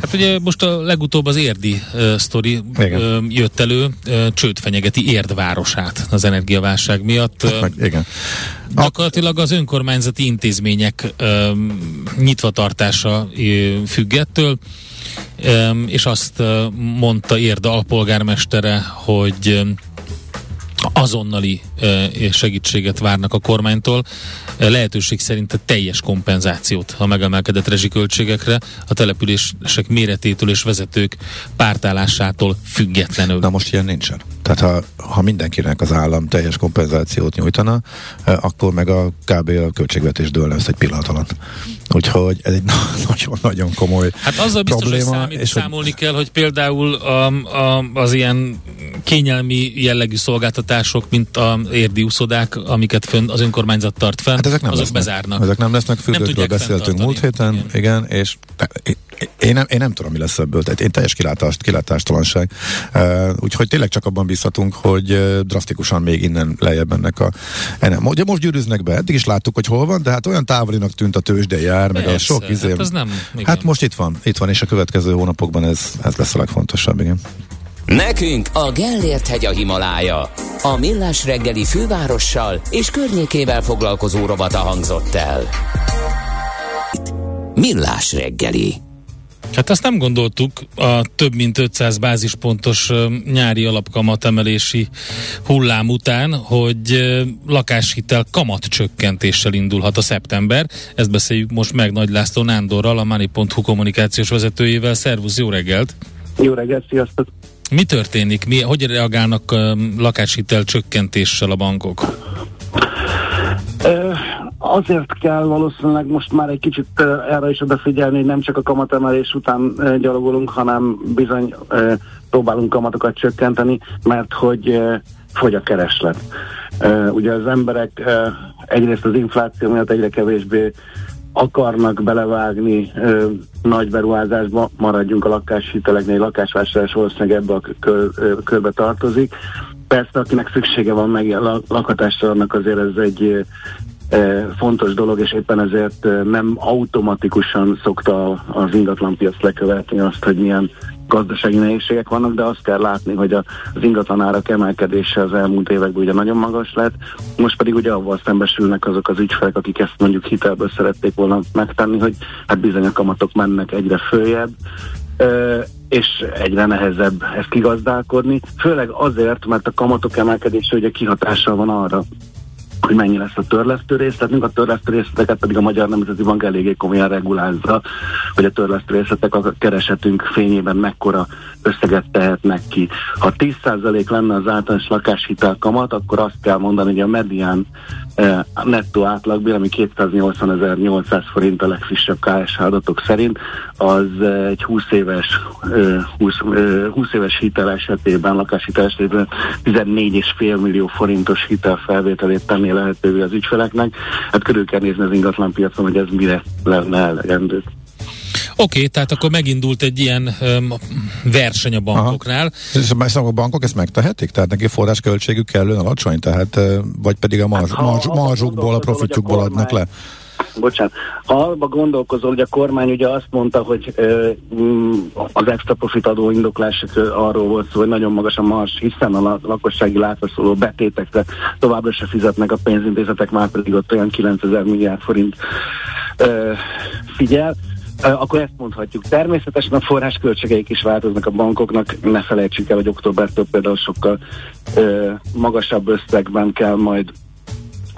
Hát ugye most a legutóbb az érdi sztori uh, jött elő, csőd fenyegeti érdvárosát az energiaválság miatt. Hát meg, igen. Gyakorlatilag az önkormányzati intézmények ö, nyitva tartása ö, függettől, és azt mondta Érda alpolgármestere, hogy azonnali segítséget várnak a kormánytól, lehetőség szerint a teljes kompenzációt a megemelkedett rezsiköltségekre a települések méretétől és vezetők pártállásától függetlenül. Na most ilyen nincsen. Tehát ha, ha mindenkinek az állam teljes kompenzációt nyújtana, akkor meg a kb. a költségvetés dől lesz egy pillanat alatt. Úgyhogy ez egy nagyon-nagyon komoly Hát azzal biztos, probléma, hogy számít, és számolni hogy... kell, hogy például a, a, az ilyen kényelmi jellegű szolgáltatások, mint a érdi úszodák, amiket fönn, az önkormányzat tart fenn, hát ezek nem azok lesznek. bezárnak. Ezek nem lesznek, függőkről beszéltünk múlt héten, igen, igen és én nem, én nem tudom, mi lesz ebből, tehát én teljes kilátást, kilátástalanság. Uh, úgyhogy tényleg csak abban bízhatunk, hogy uh, drasztikusan még innen lejjebb ennek a... Ennek. Ugye most gyűrűznek be, eddig is láttuk, hogy hol van, de hát olyan távolinak tűnt a tőzsde jár, Persze, meg a sok izé. Hát, nem, hát most itt van, itt van, és a következő hónapokban ez, ez lesz a legfontosabb, igen. Nekünk a Gellért hegy a Himalája. A Millás reggeli fővárossal és környékével foglalkozó robata hangzott el. Millás reggeli. Hát azt nem gondoltuk a több mint 500 bázispontos nyári alapkamat emelési hullám után, hogy lakáshitel kamat csökkentéssel indulhat a szeptember. Ezt beszéljük most meg Nagy László Nándorral, a Money.hu kommunikációs vezetőjével. Szervusz, jó reggelt! Jó reggelt, sziasztok! Mi történik? Mi, hogy reagálnak lakáshitel csökkentéssel a bankok? Azért kell valószínűleg most már egy kicsit erre is odafigyelni, hogy nem csak a kamatemelés után gyalogolunk, hanem bizony próbálunk kamatokat csökkenteni, mert hogy fogy a kereslet. Ugye az emberek egyrészt az infláció miatt egyre kevésbé akarnak belevágni ö, nagy beruházásba, maradjunk a lakáshiteleknél, lakásvásárlás valószínűleg ebbe a kör, ö, körbe tartozik. Persze, akinek szüksége van meg a lakhatásra, annak azért ez egy fontos dolog, és éppen ezért nem automatikusan szokta az ingatlanpiac lekövetni azt, hogy milyen gazdasági nehézségek vannak, de azt kell látni, hogy az ingatlan árak emelkedése az elmúlt években ugye nagyon magas lett, most pedig ugye avval szembesülnek azok az ügyfelek, akik ezt mondjuk hitelből szerették volna megtenni, hogy hát bizony a kamatok mennek egyre följebb, és egyre nehezebb ezt kigazdálkodni, főleg azért, mert a kamatok emelkedése ugye kihatással van arra, hogy mennyi lesz a törlesztő részletünk, a törlesztő részleteket pedig a Magyar Nemzeti Bank eléggé komolyan regulázza, hogy a törlesztő részletek a keresetünk fényében mekkora összeget tehetnek ki. Ha 10% lenne az általános lakáshitel kamat, akkor azt kell mondani, hogy a medián nettó átlagbér, ami 280.800 forint a legfrissebb KSH adatok szerint, az egy 20 éves, eh, 20, eh, 20 éves hitel esetében, lakáshitel esetében 14,5 millió forintos hitelfelvételét tenni lehetővé az ügyfeleknek. Hát körül kell nézni az ingatlan piacon, hogy ez mire lenne elegendő. Oké, okay, tehát akkor megindult egy ilyen um, verseny a bankoknál. Aha. És ezt a bankok ezt megtehetik? Tehát neki forrásköltségük kellően alacsony? Tehát, vagy pedig a marzs, hát, marzs, marzsukból, a profitjukból adnak le? bocsánat, ha abba gondolkozol, hogy a kormány ugye azt mondta, hogy ö, az extra profit adó indoklás arról volt szó, hogy nagyon magas a mars, hiszen a lakossági látra szóló betétekre továbbra se fizetnek a pénzintézetek, már pedig ott olyan 9000 milliárd forint ö, figyel akkor ezt mondhatjuk. Természetesen a forrásköltségeik is változnak a bankoknak, ne felejtsük el, hogy októbertől például sokkal ö, magasabb összegben kell majd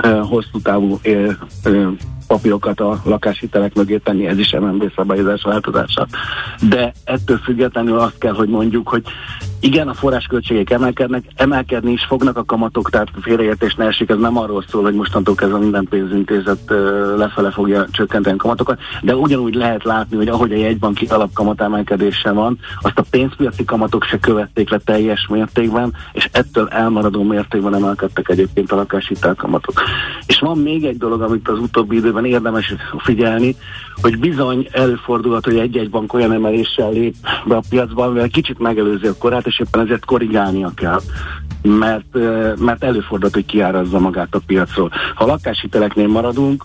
ö, hosszú távú ö, ö, papírokat a lakáshitelek mögé tenni, ez is MNB szabályozás változása. De ettől függetlenül azt kell, hogy mondjuk, hogy igen, a forrásköltségek emelkednek, emelkedni is fognak a kamatok, tehát félreértés ne esik, ez nem arról szól, hogy mostantól kezdve minden pénzintézet lefele fogja csökkenteni a kamatokat, de ugyanúgy lehet látni, hogy ahogy a jegybanki alapkamat emelkedése van, azt a pénzpiaci kamatok se követték le teljes mértékben, és ettől elmaradó mértékben emelkedtek egyébként a lakáshitelkamatok. És van még egy dolog, amit az utóbbi időben érdemes figyelni, hogy bizony előfordulhat, hogy egy-egy bank olyan emeléssel lép be a piacba, amivel kicsit megelőzi a korát, és éppen ezért korrigálnia kell mert, mert előfordult, hogy kiárazza magát a piacról. Ha a lakáshiteleknél maradunk,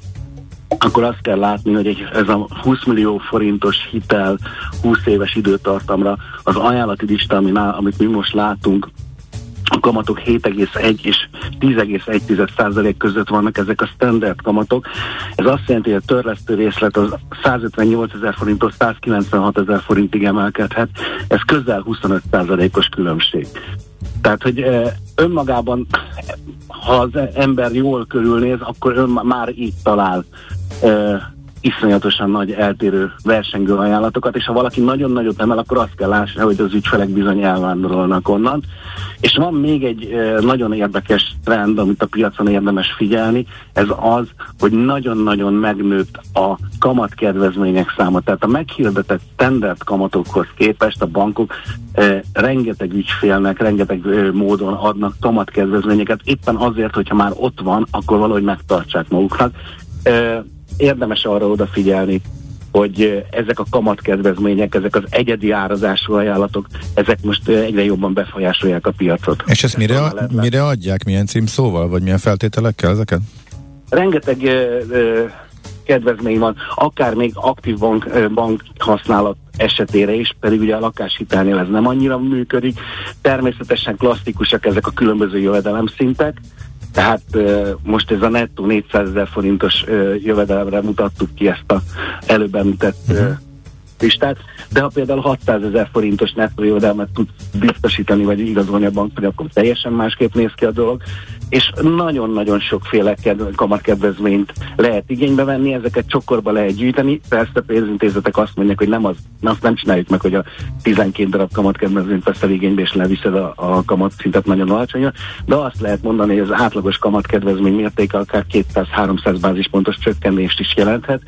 akkor azt kell látni, hogy egy, ez a 20 millió forintos hitel 20 éves időtartamra az ajánlati lista, amit mi most látunk, a kamatok 7,1 és 10,1 százalék között vannak ezek a standard kamatok. Ez azt jelenti, hogy a törlesztő részlet az 158 ezer forinttól 196 ezer forintig emelkedhet. Ez közel 25 százalékos különbség. Tehát, hogy önmagában, ha az ember jól körülnéz, akkor ön már itt talál iszonyatosan nagy eltérő versengő ajánlatokat, és ha valaki nagyon nagyot emel, akkor azt kell látni, hogy az ügyfelek bizony elvándorolnak onnan. És van még egy nagyon érdekes trend, amit a piacon érdemes figyelni, ez az, hogy nagyon-nagyon megnőtt a kamatkedvezmények száma. Tehát a meghirdetett standard kamatokhoz képest a bankok e, rengeteg ügyfélnek, rengeteg e, módon adnak kamatkedvezményeket, éppen azért, hogyha már ott van, akkor valahogy megtartsák maguknak. E, érdemes arra odafigyelni, hogy ezek a kamatkedvezmények, ezek az egyedi árazású ajánlatok, ezek most egyre jobban befolyásolják a piacot. És ezt mire, a, mire adják? Milyen címszóval, vagy milyen feltételekkel ezeket? Rengeteg ö, ö, kedvezmény van, akár még aktív bank, bank használat esetére is, pedig ugye a lakáshitelnél ez nem annyira működik. Természetesen klasszikusak ezek a különböző jövedelemszintek, tehát most ez a nettó 400 ezer forintos jövedelemre mutattuk ki ezt a előbb említett uh-huh listát, de ha például 600 ezer forintos nettó jövedelmet tud biztosítani, vagy igazolni a bank, akkor teljesen másképp néz ki a dolog, és nagyon-nagyon sokféle kamatkedvezményt lehet igénybe venni, ezeket csokorba lehet gyűjteni, persze pénzintézetek azt mondják, hogy nem az, azt nem csináljuk meg, hogy a 12 darab kamatkedvezményt veszel igénybe, és leviszed a, a kamatszintet nagyon alacsonyra, de azt lehet mondani, hogy az átlagos kamatkedvezmény mértéke akár 200-300 bázispontos csökkenést is jelenthet,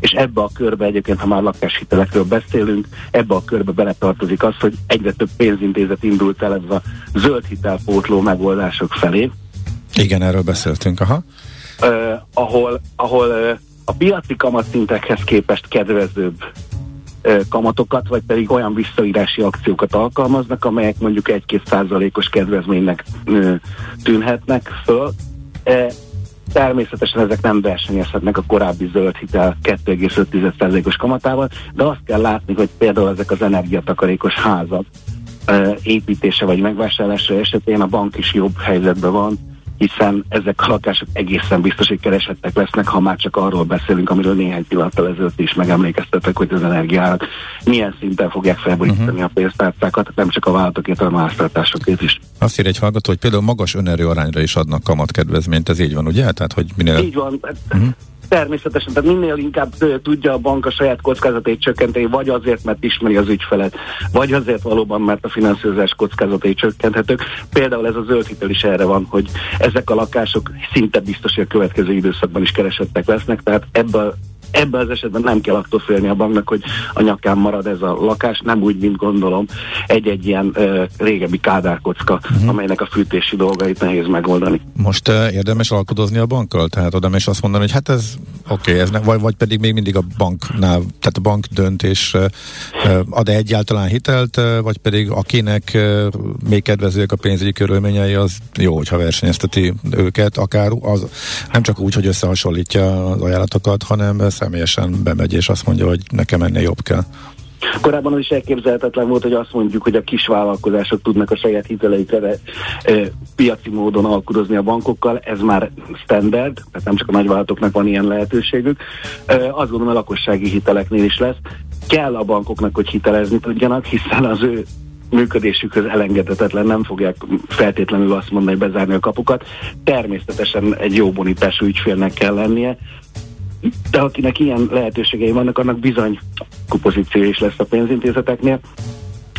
és ebbe a körbe egyébként, ha már lakáshitelekről beszélünk, ebbe a körbe beletartozik az, hogy egyre több pénzintézet indult el ez a zöld hitelpótló megoldások felé. Igen, erről beszéltünk, aha. Uh, ahol, ahol uh, a piaci kamatszintekhez képest kedvezőbb uh, kamatokat, vagy pedig olyan visszaírási akciókat alkalmaznak, amelyek mondjuk 1-2 százalékos kedvezménynek uh, tűnhetnek föl. Uh, Természetesen ezek nem versenyezhetnek a korábbi zöld hitel 2,5%-os kamatával, de azt kell látni, hogy például ezek az energiatakarékos házak építése vagy megvásárlása esetén a bank is jobb helyzetben van, hiszen ezek a lakások egészen biztos, hogy keresettek lesznek, ha már csak arról beszélünk, amiről néhány pillanattal ezelőtt is megemlékeztetek, hogy az energiárat milyen szinten fogják felborítani uh-huh. a pénztárcákat, nem csak a vállalatokért, hanem a háztartásokért is. Azt ír egy hallgató, hogy például magas önerő arányra is adnak kamatkedvezményt, ez így van, ugye? Tehát, hogy minél... Így van. Uh-huh. Természetesen, tehát minél inkább tudja a bank a saját kockázatait csökkenteni, vagy azért, mert ismeri az ügyfelet, vagy azért valóban, mert a finanszírozás kockázatai csökkenthetők. Például ez a zöld hitel is erre van, hogy ezek a lakások szinte biztos, hogy a következő időszakban is keresettek lesznek, tehát ebből Ebben az esetben nem kell attól félni a banknak, hogy a nyakán marad ez a lakás, nem úgy, mint gondolom, egy-egy ilyen ö, régebbi kádárkocka, uh-huh. amelynek a fűtési dolgait nehéz megoldani. Most uh, érdemes alkudozni a bankkal? Tehát oda és azt mondani, hogy hát ez oké, okay, ez ne, vagy, vagy pedig még mindig a banknál, tehát a bank dönt és ad-e egyáltalán hitelt, uh, vagy pedig akinek uh, még kedvezőek a pénzügyi körülményei, az jó, hogyha versenyezteti őket, akár az nem csak úgy, hogy összehasonlítja az ajánlatokat, hanem személyesen bemegy, és azt mondja, hogy nekem ennél jobb kell. Korábban az is elképzelhetetlen volt, hogy azt mondjuk, hogy a kis vállalkozások tudnak a saját hiteleikre e, piaci módon alkudozni a bankokkal, ez már standard, tehát nem csak a nagyvállalatoknak van ilyen lehetőségük. E, azt gondolom, a lakossági hiteleknél is lesz. Kell a bankoknak, hogy hitelezni tudjanak, hiszen az ő működésükhöz elengedhetetlen, nem fogják feltétlenül azt mondani, hogy bezárni a kapukat. Természetesen egy jó bonitású ügyfélnek kell lennie, de akinek ilyen lehetőségei vannak, annak bizony kupozíció is lesz a pénzintézeteknél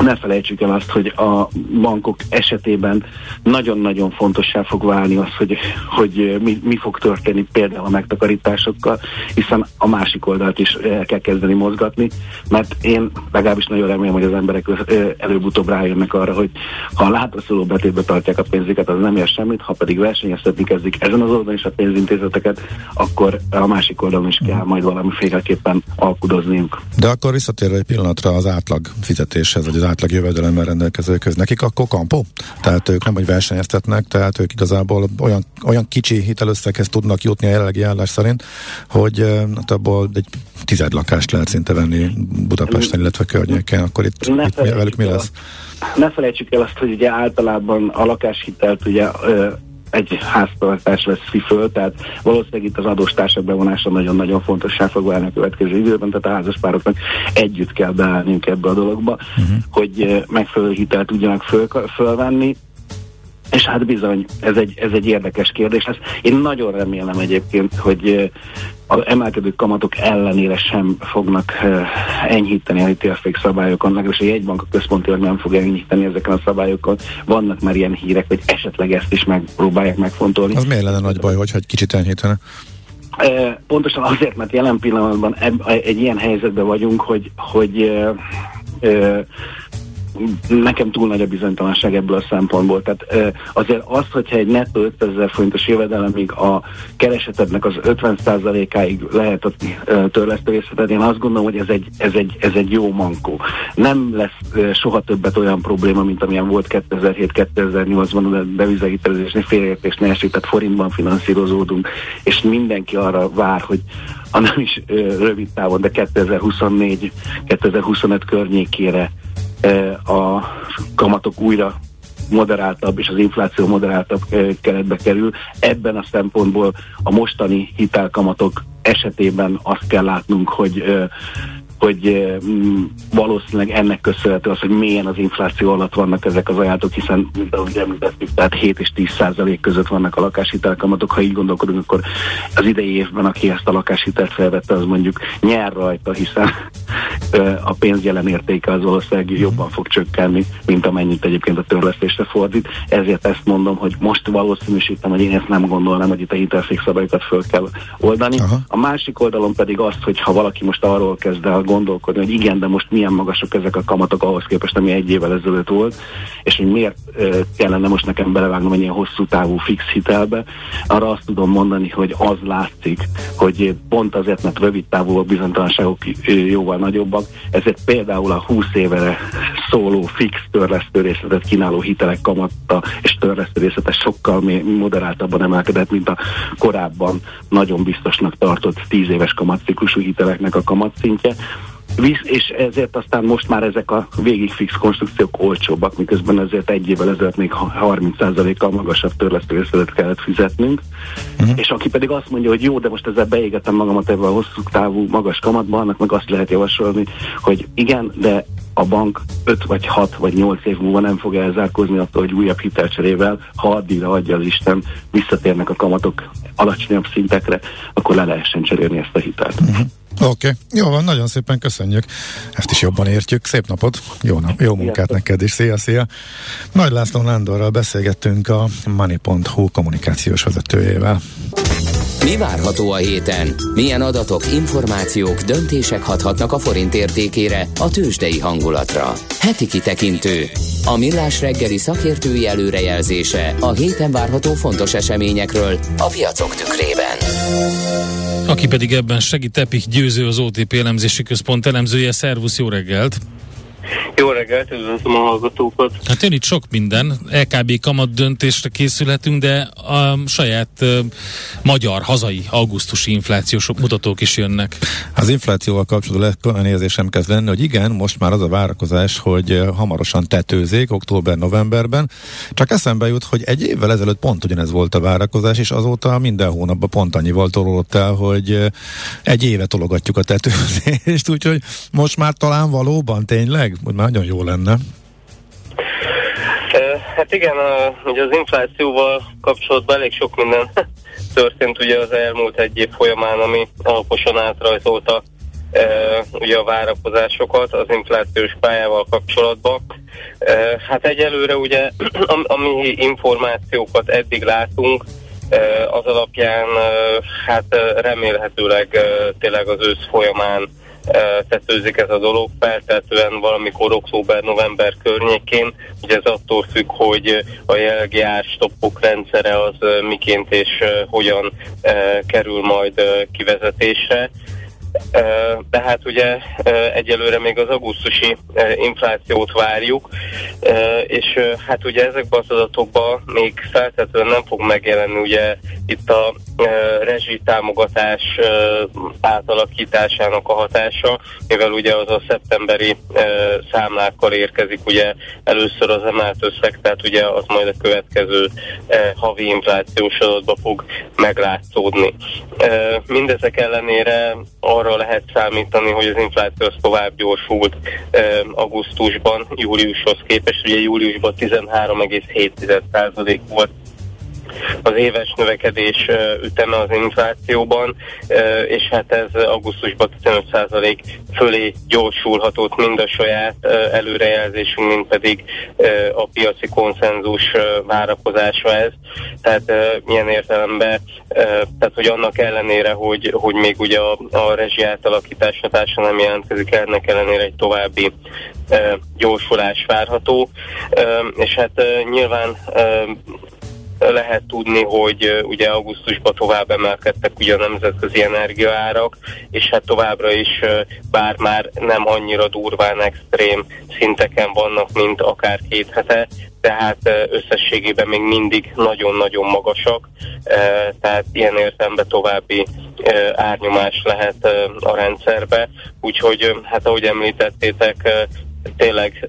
ne felejtsük el azt, hogy a bankok esetében nagyon-nagyon fontossá fog válni az, hogy, hogy mi, mi fog történni például a megtakarításokkal, hiszen a másik oldalt is el kell kezdeni mozgatni, mert én legalábbis nagyon remélem, hogy az emberek előbb-utóbb rájönnek arra, hogy ha a látraszóló betétbe tartják a pénzüket, az nem ér semmit, ha pedig versenyeztetni kezdik ezen az oldalon is a pénzintézeteket, akkor a másik oldalon is kell majd valamiféleképpen alkudozniuk. De akkor visszatérve egy pillanatra az átlag fizetéshez, vagy az átlag jövedelemmel rendelkezőköz. Nekik akkor kampó? Tehát ők nem, hogy versenyeztetnek, tehát ők igazából olyan, olyan kicsi hitelösszeghez tudnak jutni a jelenlegi állás szerint, hogy hát abból egy tized lakást lehet szinte venni Budapesten, illetve környéken, akkor itt, itt velük mi lesz? Ne felejtsük el azt, hogy ugye általában a lakáshitelt ugye egy háztartás veszi föl, tehát valószínűleg itt az adóstársak bevonása nagyon-nagyon fontossá fog válni a következő időben, tehát a házaspároknak együtt kell beállniunk ebbe a dologba, uh-huh. hogy megfelelő hitelt tudjanak föl, fölvenni, és hát bizony, ez egy, ez egy érdekes kérdés lesz. Én nagyon remélem egyébként, hogy az emelkedő kamatok ellenére sem fognak enyhíteni a hitelfék szabályokon, legalábbis a jegybank központilag nem fog enyhíteni ezeken a szabályokon. Vannak már ilyen hírek, hogy esetleg ezt is megpróbálják megfontolni. Az miért lenne nagy baj, hogyha egy kicsit enyhítene? Pontosan azért, mert jelen pillanatban egy ilyen helyzetben vagyunk, hogy, hogy nekem túl nagy a bizonytalanság ebből a szempontból. Tehát azért az, hogyha egy nettó 5000 ezer forintos jövedelemig a keresetednek az 50%-áig lehet a törlesztőrészetet, én azt gondolom, hogy ez egy, ez, egy, ez egy jó mankó. Nem lesz soha többet olyan probléma, mint amilyen volt 2007-2008-ban a devizahitelezésnél félreértésnél esített forintban finanszírozódunk, és mindenki arra vár, hogy a nem is rövid távon, de 2024-2025 környékére a kamatok újra moderáltabb és az infláció moderáltabb keretbe kerül. Ebben a szempontból a mostani hitelkamatok esetében azt kell látnunk, hogy hogy mm, valószínűleg ennek köszönhető az, hogy milyen az infláció alatt vannak ezek az ajánlatok, hiszen, mint ahogy említettük, tehát 7 és 10 százalék között vannak a lakáshitelkamatok. Ha így gondolkodunk, akkor az idei évben, aki ezt a lakáshitelt felvette, az mondjuk nyer rajta, hiszen a pénz jelen értéke az valószínűleg jobban fog csökkenni, mint amennyit egyébként a törlesztésre fordít. Ezért ezt mondom, hogy most valószínűsítem, hogy én ezt nem gondolnám, hogy itt a hitelfékszabályokat föl kell oldani. Aha. A másik oldalon pedig azt, hogy ha valaki most arról kezd el gondolkodni, hogy igen, de most milyen magasok ezek a kamatok ahhoz képest, ami egy évvel ezelőtt volt, és hogy miért kellene most nekem belevágnom egy ilyen hosszú távú fix hitelbe, arra azt tudom mondani, hogy az látszik, hogy pont azért, mert rövid távú a bizonytalanságok jóval nagyobbak, ezért például a 20 évre szóló fix törlesztő részletet kínáló hitelek kamatta és törlesztő részlete sokkal moderáltabban emelkedett, mint a korábban nagyon biztosnak tartott 10 éves kamatciklusú hiteleknek a kamatszintje Visz, és ezért aztán most már ezek a végig fix konstrukciók olcsóbbak, miközben ezért egy évvel ezelőtt még 30%-kal magasabb törlesztővészetet kellett fizetnünk. Uh-huh. És aki pedig azt mondja, hogy jó, de most ezzel beégetem magamat ebben a hosszú távú magas kamatban, annak meg azt lehet javasolni, hogy igen, de a bank 5 vagy 6 vagy 8 év múlva nem fog elzárkozni attól, hogy újabb hitelcserével, ha addigra adja az Isten, visszatérnek a kamatok alacsonyabb szintekre, akkor le lehessen cserélni ezt a hitelt. Uh-huh. Oké, okay. jó van, nagyon szépen köszönjük. Ezt is jobban értjük. Szép napot, jó, nap, jó munkát Sziasztok. neked is. Szia, szia. Nagy László Nándorral beszélgettünk a Money.hu kommunikációs vezetőjével. Mi várható a héten? Milyen adatok, információk, döntések hathatnak a forint értékére, a tőzsdei hangulatra? Heti kitekintő. A millás reggeli szakértői előrejelzése a héten várható fontos eseményekről a piacok tükrében. Aki pedig ebben segít, Epik Győző, az OTP elemzési központ elemzője. Szervusz, jó reggelt! Jó reggelt, üdvözlöm a hallgatókat. Hát jön itt sok minden. LKB kamat döntésre készülhetünk, de a saját uh, magyar, hazai augusztusi inflációs mutatók is jönnek. Az inflációval kapcsolatban olyan érzésem kezd lenni, hogy igen, most már az a várakozás, hogy hamarosan tetőzik október-novemberben. Csak eszembe jut, hogy egy évvel ezelőtt pont ugyanez volt a várakozás, és azóta minden hónapban pont annyival tolódott el, hogy egy éve tologatjuk a tetőzést, úgyhogy most már talán valóban tényleg, hogy már nagyon jó lenne. Hát igen, ugye az inflációval kapcsolatban elég sok minden történt ugye az elmúlt egy év folyamán, ami alaposan átrajzolta ugye a várakozásokat az inflációs pályával kapcsolatban. Hát egyelőre ugye, am, ami információkat eddig látunk, az alapján hát remélhetőleg tényleg az ősz folyamán tetőzik ez a dolog, feltetően valamikor október-november környékén. Ugye ez attól függ, hogy a jelgi árstoppok rendszere az miként és hogyan kerül majd kivezetésre. Tehát ugye egyelőre még az augusztusi inflációt várjuk, és hát ugye ezekben az adatokban még feltétlenül nem fog megjelenni ugye itt a rezsitámogatás átalakításának a hatása, mivel ugye az a szeptemberi számlákkal érkezik ugye először az emelt összeg, tehát ugye az majd a következő havi inflációs adatba fog meglátszódni. Mindezek ellenére arra lehet számítani, hogy az infláció az tovább gyorsult augusztusban, júliushoz képest, ugye júliusban 13,7% volt az éves növekedés üteme az inflációban, és hát ez augusztusban 15% fölé gyorsulhatott mind a saját előrejelzésünk, mind pedig a piaci konszenzus várakozása ez. Tehát milyen értelemben, tehát hogy annak ellenére, hogy, hogy még ugye a, a rezsi átalakítás hatása nem jelentkezik, ennek ellenére egy további gyorsulás várható, és hát nyilván lehet tudni, hogy ugye augusztusban tovább emelkedtek ugye a nemzetközi energiaárak, és hát továbbra is, bár már nem annyira durván extrém szinteken vannak, mint akár két hete, tehát összességében még mindig nagyon-nagyon magasak, tehát ilyen értelemben további árnyomás lehet a rendszerbe, úgyhogy hát ahogy említettétek, tényleg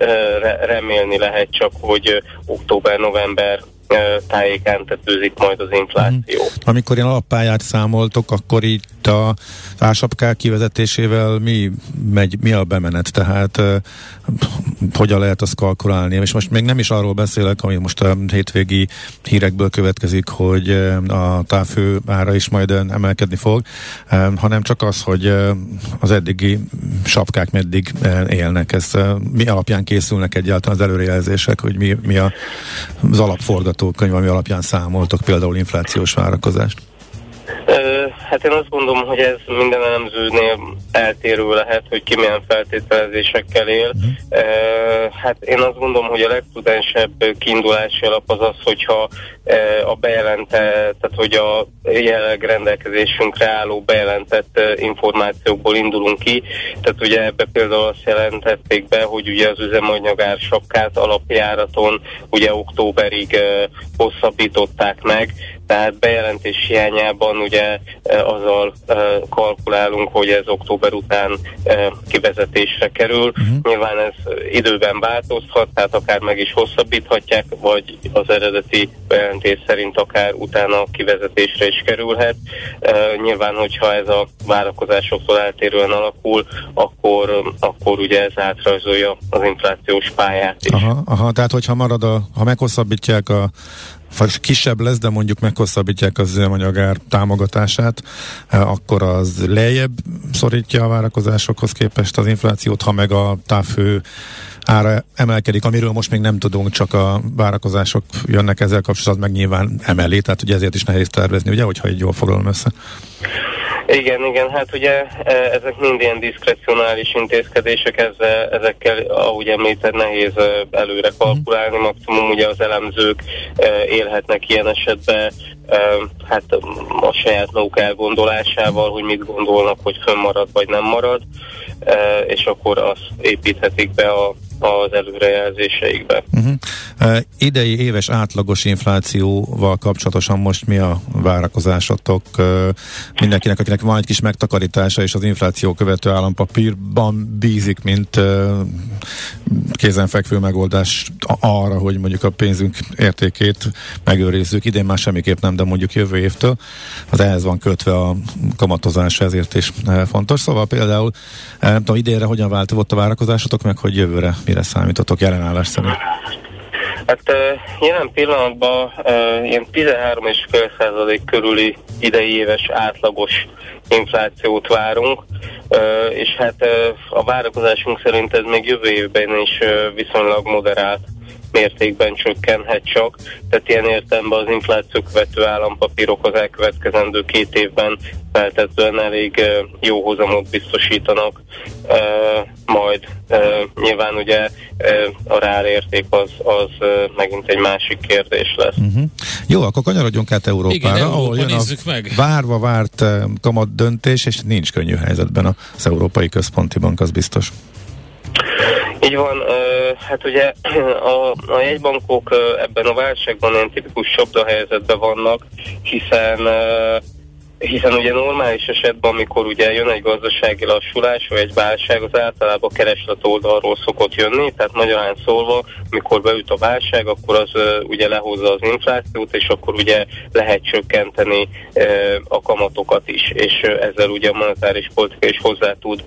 remélni lehet csak, hogy október-november tájékán tetőzik majd az infláció. Hmm. Amikor ilyen alappályát számoltok, akkor itt a ársapkák kivezetésével mi, megy, mi a bemenet, tehát uh, hogyan lehet azt kalkulálni, és most még nem is arról beszélek, ami most a hétvégi hírekből következik, hogy a távfő ára is majd emelkedni fog, hanem csak az, hogy az eddigi sapkák meddig élnek, ez mi alapján készülnek egyáltalán az előrejelzések, hogy mi, mi a, az alapforgatókönyv, ami alapján számoltok például inflációs várakozást? Hát én azt gondolom, hogy ez minden elemzőnél eltérő lehet, hogy ki milyen feltételezésekkel él. Uh, hát én azt gondolom, hogy a legprudensebb kiindulási alap az az, hogyha a bejelentett, tehát hogy a jelenleg rendelkezésünkre álló bejelentett információkból indulunk ki. Tehát ugye ebbe például azt jelentették be, hogy ugye az üzemanyagár sapkát alapjáraton ugye októberig hosszabbították meg, tehát bejelentés hiányában ugye azzal kalkulálunk, hogy ez október után kivezetésre kerül. Uh-huh. Nyilván ez időben változhat, tehát akár meg is hosszabbíthatják, vagy az eredeti bejelentés szerint akár utána kivezetésre is kerülhet. Nyilván, hogyha ez a várakozásoktól eltérően alakul, akkor, akkor ugye ez átrajzolja az inflációs pályát is. Aha, aha, tehát hogyha marad a, ha meghosszabbítják a vagy kisebb lesz, de mondjuk meghosszabbítják az üzemanyagár támogatását, eh, akkor az lejjebb szorítja a várakozásokhoz képest az inflációt, ha meg a távfő ára emelkedik, amiről most még nem tudunk, csak a várakozások jönnek ezzel kapcsolatban, meg nyilván emeli, tehát ugye ezért is nehéz tervezni, ugye, hogyha így jól foglalom össze. Igen, igen, hát ugye e, ezek mind ilyen diszkrecionális intézkedések, ezzel, ezekkel, ahogy említed, nehéz e, előre kalkulálni, maximum ugye az elemzők e, élhetnek ilyen esetben hát a saját maguk elgondolásával, hogy mit gondolnak, hogy fönnmarad vagy nem marad, és akkor azt építhetik be a az előrejelzéseikbe. Uh-huh. Uh, idei éves átlagos inflációval kapcsolatosan most mi a várakozásatok mindenkinek, akinek van egy kis megtakarítása, és az infláció követő állampapírban bízik, mint kézenfekvő megoldás arra, hogy mondjuk a pénzünk értékét megőrizzük. Idén már semmiképp nem, de mondjuk jövő évtől. Az ehhez van kötve a kamatozás, ezért is fontos. Szóval például nem tudom, idénre hogyan változott a várakozásotok, meg hogy jövőre mire számítotok jelenállás szerint? Hát jelen pillanatban ilyen 13,5% körüli idei éves átlagos inflációt várunk, és hát a várakozásunk szerint ez még jövő évben is viszonylag moderált mértékben csökkenhet csak, tehát ilyen értelemben az infláció követő állampapírok az elkövetkezendő két évben feltetően elég jó hozamot biztosítanak, majd nyilván ugye a rárérték az, az megint egy másik kérdés lesz. Uh-huh. Jó, akkor kanyarodjunk át Európára, Igen, Európa, ahol jön a meg. várva várt kamat döntés, és nincs könnyű helyzetben az Európai Központi Bank, az biztos. Így van, hát ugye a, a jegybankok ebben a válságban ilyen tipikus helyzetben vannak, hiszen hiszen ugye normális esetben, amikor ugye jön egy gazdasági lassulás, vagy egy válság, az általában kereslet oldalról szokott jönni, tehát magyarán szólva, amikor beüt a válság, akkor az uh, ugye lehozza az inflációt, és akkor ugye lehet csökkenteni uh, a kamatokat is, és uh, ezzel ugye a monetáris politika is hozzá tud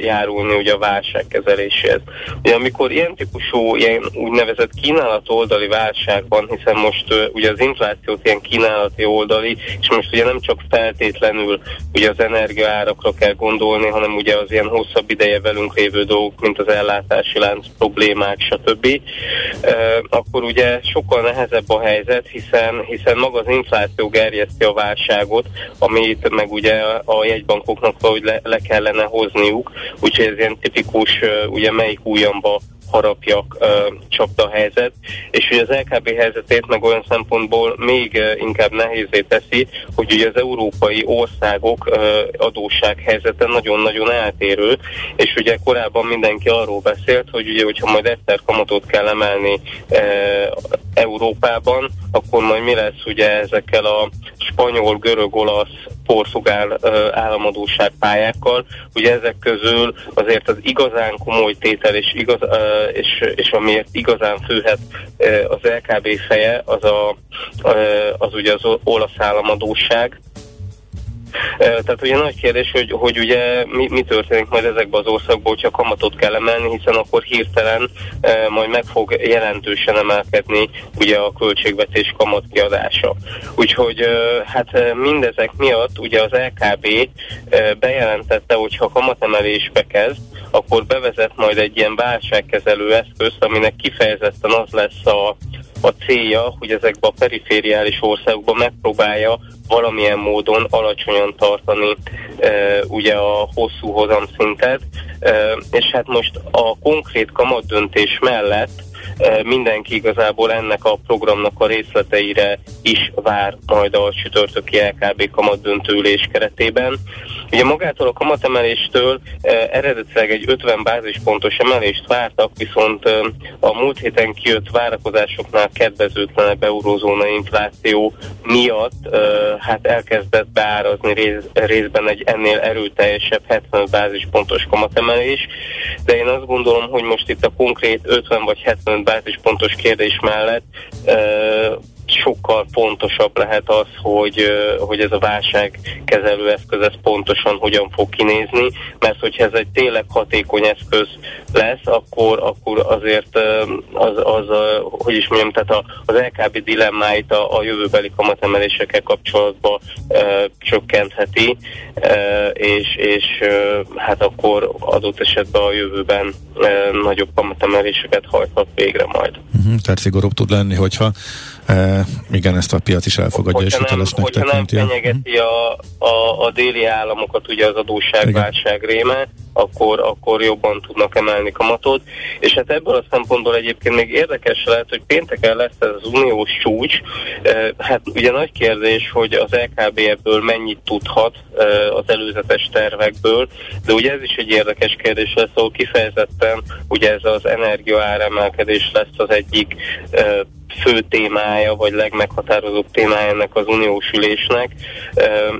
járulni ugye a válság kezeléséhez. Ugye amikor ilyen típusú, ilyen úgynevezett kínálat oldali válság van, hiszen most ugye az inflációt ilyen kínálati oldali, és most ugye nem csak feltétlenül ugye az energiaárakra kell gondolni, hanem ugye az ilyen hosszabb ideje velünk lévő dolgok, mint az ellátási lánc problémák, stb. Akkor ugye sokkal nehezebb a helyzet, hiszen, hiszen maga az infláció gerjeszti a válságot, amit meg ugye a jegybankoknak valahogy le, le kellene hozniuk, úgyhogy ez ilyen tipikus, ugye melyik újamba harapjak csapda helyzet, és hogy az LKB helyzetét meg olyan szempontból még inkább nehézé teszi, hogy ugye az európai országok adósság helyzete nagyon-nagyon eltérő, és ugye korábban mindenki arról beszélt, hogy ugye, hogyha majd egyszer kamatot kell emelni Európában, akkor majd mi lesz ugye ezekkel a spanyol, görög, olasz, portugál államadóság pályákkal. Ugye ezek közül azért az igazán komoly tétel és, igaz, és, és amiért igazán főhet az LKB feje, az, a, az ugye az olasz államadóság, tehát ugye nagy kérdés, hogy, hogy ugye mi, mi történik majd ezekben az országban, hogyha kamatot kell emelni, hiszen akkor hirtelen e, majd meg fog jelentősen emelkedni ugye a költségvetés kamat kiadása. Úgyhogy e, hát mindezek miatt ugye az LKB e, bejelentette, hogy ha kamatemelésbe kezd, akkor bevezet majd egy ilyen válságkezelő eszközt, aminek kifejezetten az lesz a, a célja, hogy ezekben a perifériális országokban megpróbálja valamilyen módon alacsonyan tartani e, ugye a hosszú hozamszintet, e, és hát most a konkrét kamatdöntés mellett e, mindenki igazából ennek a programnak a részleteire is vár majd a csütörtöki LKB kamatdöntőülés keretében. Ugye magától a kamatemeléstől eredetileg egy 50 bázispontos emelést vártak, viszont a múlt héten kijött várakozásoknál kedvezőtlenebb eurózóna infláció miatt hát elkezdett beárazni rész, részben egy ennél erőteljesebb 70 bázispontos kamatemelés, de én azt gondolom, hogy most itt a konkrét 50 vagy 75 bázispontos kérdés mellett sokkal fontosabb lehet az, hogy, hogy ez a válságkezelő eszköz ez pontosan hogyan fog kinézni, mert hogyha ez egy tényleg hatékony eszköz lesz, akkor, akkor azért az, az, hogy is mondjam, tehát az LKB dilemmáit a, a jövőbeli kamatemelésekkel kapcsolatban e, csökkentheti, e, és, és e, hát akkor adott esetben a jövőben e, nagyobb kamatemeléseket hajthat végre majd. Uh-huh, tehát szigorúbb tud lenni, hogyha E, igen, ezt a piac is elfogadja, hogyha és hitelesnek tekinti. Hogyha nem fenyegeti a, a, a déli államokat ugye az adósságválság réme, akkor, akkor jobban tudnak emelni kamatot. És hát ebből a szempontból egyébként még érdekes lehet, hogy pénteken lesz ez az uniós csúcs. Hát ugye nagy kérdés, hogy az LKB ebből mennyit tudhat az előzetes tervekből, de ugye ez is egy érdekes kérdés lesz, ahol kifejezetten ugye ez az energiaáremelkedés lesz az egyik fő témája, vagy legmeghatározóbb témája ennek az uniós ülésnek,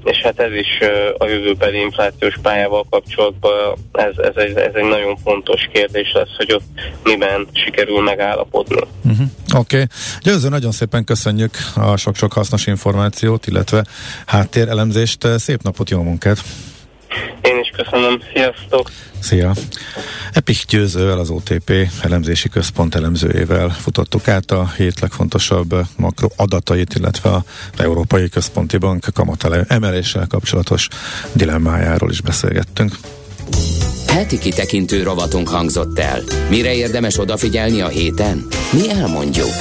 és hát ez is a jövőbeli inflációs pályával kapcsolatban ez, ez, egy, ez egy nagyon fontos kérdés lesz, hogy ott miben sikerül megállapodni. Uh-huh. Oké. Okay. Győző, nagyon szépen köszönjük a sok-sok hasznos információt, illetve háttérelemzést. Szép napot, jó munkát! Én is köszönöm, sziasztok! Szia! Epik Győzővel, az OTP elemzési központ elemzőjével futottuk át a hét legfontosabb makro adatait, illetve a Európai Központi Bank kamat emeléssel kapcsolatos dilemmájáról is beszélgettünk. Heti kitekintő rovatunk hangzott el. Mire érdemes odafigyelni a héten? Mi elmondjuk.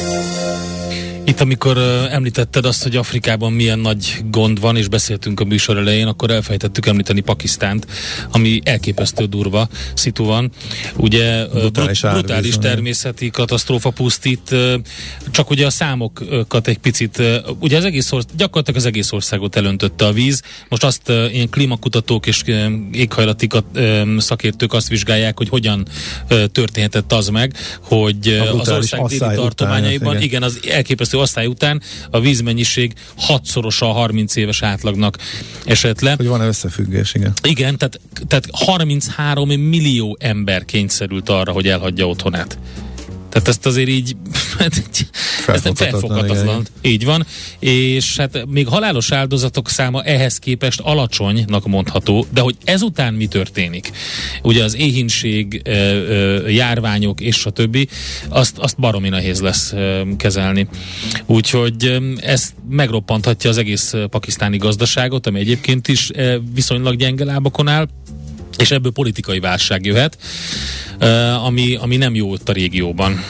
Itt, amikor említetted azt, hogy Afrikában milyen nagy gond van, és beszéltünk a műsor elején, akkor elfejtettük említeni Pakisztánt, ami elképesztő durva szitu van. Ugye brutális, brut, brutális természeti katasztrófa pusztít, csak ugye a számokat egy picit, ugye az egész ország, gyakorlatilag az egész országot elöntötte a víz. Most azt ilyen klímakutatók és éghajlati szakértők azt vizsgálják, hogy hogyan történhetett az meg, hogy az ország déli tartományaiban, igen. igen, az elképesztő osztály után a vízmennyiség hatszorosa a 30 éves átlagnak esett le. Hogy van összefüggés, igen. Igen, tehát, tehát 33 millió ember kényszerült arra, hogy elhagyja otthonát. Tehát ezt azért így felfoghatatlan. felfoghatatlan. Így van. És hát még halálos áldozatok száma ehhez képest alacsonynak mondható, de hogy ezután mi történik? Ugye az éhínség, járványok és a többi, azt, azt baromi nehéz lesz kezelni. Úgyhogy ez megroppanthatja az egész pakisztáni gazdaságot, ami egyébként is viszonylag gyenge lábakon áll, és ebből politikai válság jöhet, ami, ami nem jó ott a régióban.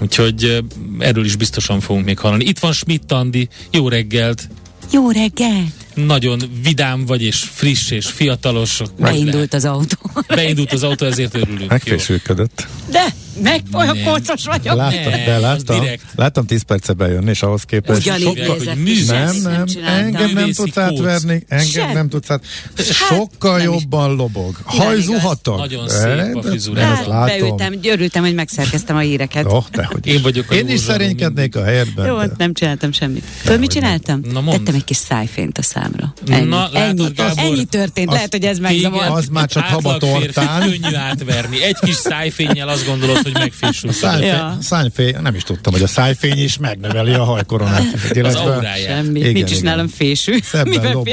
Úgyhogy erről is biztosan fogunk még hallani. Itt van Schmidt Andi, jó reggelt! Jó reggelt! Nagyon vidám vagy, és friss, és fiatalos. Beindult az autó. Beindult az autó, ezért örülünk. Megfésülködött. De! Meg olyan kócos vagyok. Láttam, de láttam, láttam 10 perce bejönni, és ahhoz képest sokkal, hogy nem, nem, engem nem tudsz átverni, engem nem tudsz át, sokkal hát, jobban lobog. Hajzuhatok. Nagyon szép a frizurát. Beültem, györültem, hogy megszerkeztem a híreket. Oh, dehogy. Én vagyok Én is szerénykednék a helyedben. Jó, nem csináltam semmit. Tudod, mit csináltam? Tettem egy kis szájfényt a számra. Ennyi, ennyi, ennyi történt, lehet, hogy ez megzavar. Az már csak habatortán. Könnyű átverni. Egy kis szájfényel azt gondolod, hogy megfésül. Szájfény, ja. szájfény, nem is tudtam, hogy a szájfény is megnöveli a hajkoronát. Az auráját. Semmi, igen, nincs is nálam fésű. Szebben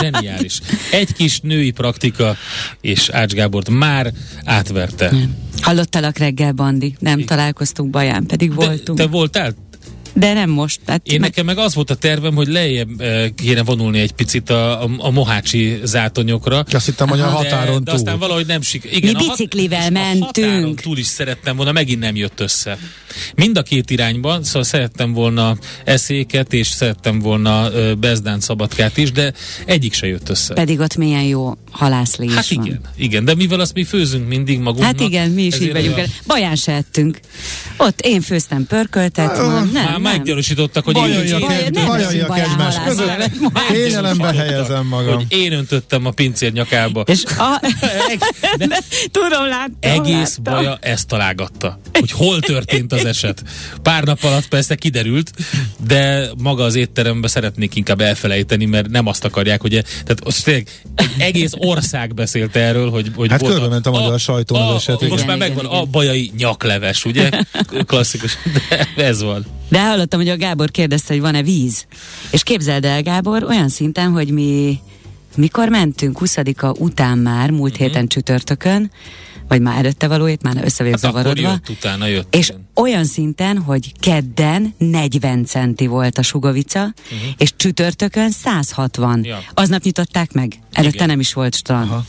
Zseniális. Egy kis női praktika, és Ács Gábort már átverte. Nem. Hallottalak reggel, Bandi? Nem Igen. találkoztunk Baján, pedig voltunk. De, te voltál? De nem most. Tehát Én meg... nekem meg az volt a tervem, hogy lejjebb e, kéne vonulni egy picit a, a, a mohácsi zátonyokra. Azt hittem, hogy a határon de, túl. De aztán valahogy nem sik. Igen, Mi biciklivel hat, mentünk. A határon túl is szerettem volna, megint nem jött össze. Mind a két irányban, szóval szerettem volna eszéket, és szerettem volna Bezdán Szabadkát is, de egyik se jött össze. Pedig ott milyen jó halászlé Hát van. igen, igen, de mivel azt mi főzünk mindig magunknak. Hát igen, mi is így vagyunk. A... Baján se ettünk. Ott én főztem pörköltet, uh, nem, meggyanúsítottak, hogy bajaljak egymás között. Kényelembe helyezem magam. Hogy én öntöttem a pincér nyakába. És a... de, tudom, láttam. Egész láttam. baja ezt találgatta. Hogy hol történt az eset. Pár nap alatt persze kiderült, de maga az étteremben szeretnék inkább elfelejteni, mert nem azt akarják, hogy... E, tehát az tényleg egy egész ország beszélt erről, hogy, hogy hát volt ment a, a magyar sajtón az eset. Most igen, már megvan igen. a bajai nyakleves, ugye? Klasszikus, de ez van. De hallottam, hogy a Gábor kérdezte, hogy van-e víz. És képzeld el, Gábor, olyan szinten, hogy mi mikor mentünk 20 után már, múlt uh-huh. héten csütörtökön, vagy már előtte valóét, már össze vagyok hát zavarodva. Jött, utána jött. És igen. olyan szinten, hogy kedden 40 centi volt a sugovica, uh-huh. és csütörtökön 160. Ja. Aznap nyitották meg. Előtte igen. nem is volt strand. Aha.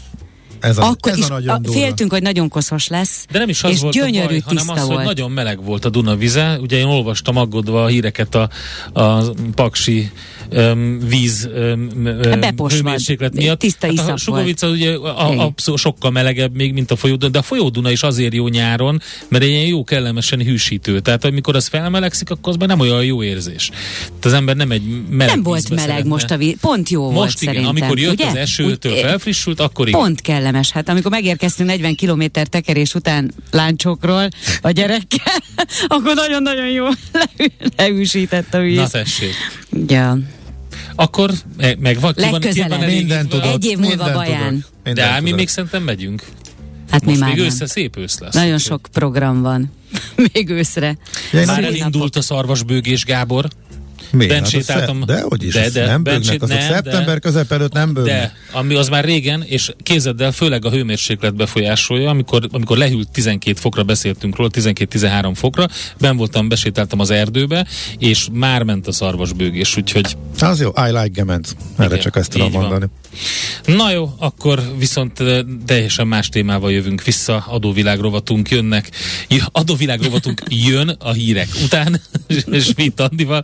Ez a, Akkor ez is a nagyon a, féltünk, hogy nagyon koszos lesz. De nem is az és volt gyönyörű a baj, hanem az, volt. hogy nagyon meleg volt a Duna vize. Ugye én olvastam aggódva a híreket a, a paksi um, víz um, hőmérséklet miatt. Tiszta hát a Sugovica ugye a, abszolút sokkal melegebb még, mint a folyóduna, de a folyóduna is azért jó nyáron, mert egy ilyen jó kellemesen hűsítő. Tehát amikor az felmelegszik, akkor az nem olyan jó érzés. Tehát az ember nem egy meleg Nem volt meleg szeretne. most a víz, pont jó most volt igen, szerintem. amikor jött ugye? az esőtől Úgy, felfrissült, akkor igen. Pont kellemes. Hát amikor megérkeztünk 40 kilométer tekerés után láncsokról a gyerekkel, akkor nagyon-nagyon jó leűsített a víz. Na tessék. Ja. Akkor meg ki van, ki van minden tudod, Egy év múlva baján. De ám mi még szerintem megyünk. Hát Most mi már még nem. össze szép ősz lesz. Nagyon sok program van. még őszre. Ja, már elindult a szarvasbőgés, Gábor. Miért? Ben hát sétáltam. De hogy is, de, de, nem bőgnek, azok nem, szeptember de, közep előtt nem bőgnek. De, ami az már régen, és képzeld el, főleg a hőmérséklet befolyásolja, amikor, amikor lehűlt 12 fokra beszéltünk róla, 12-13 fokra, ben voltam, besétáltam az erdőbe, és már ment a szarvasbőgés, úgyhogy... Az jó, I like gement. Erre Igen, csak ezt tudom mondani. Na jó, akkor viszont teljesen más témával jövünk vissza. Adóvilág rovatunk jönnek. Adóvilág rovatunk jön a hírek után, és mit Andival,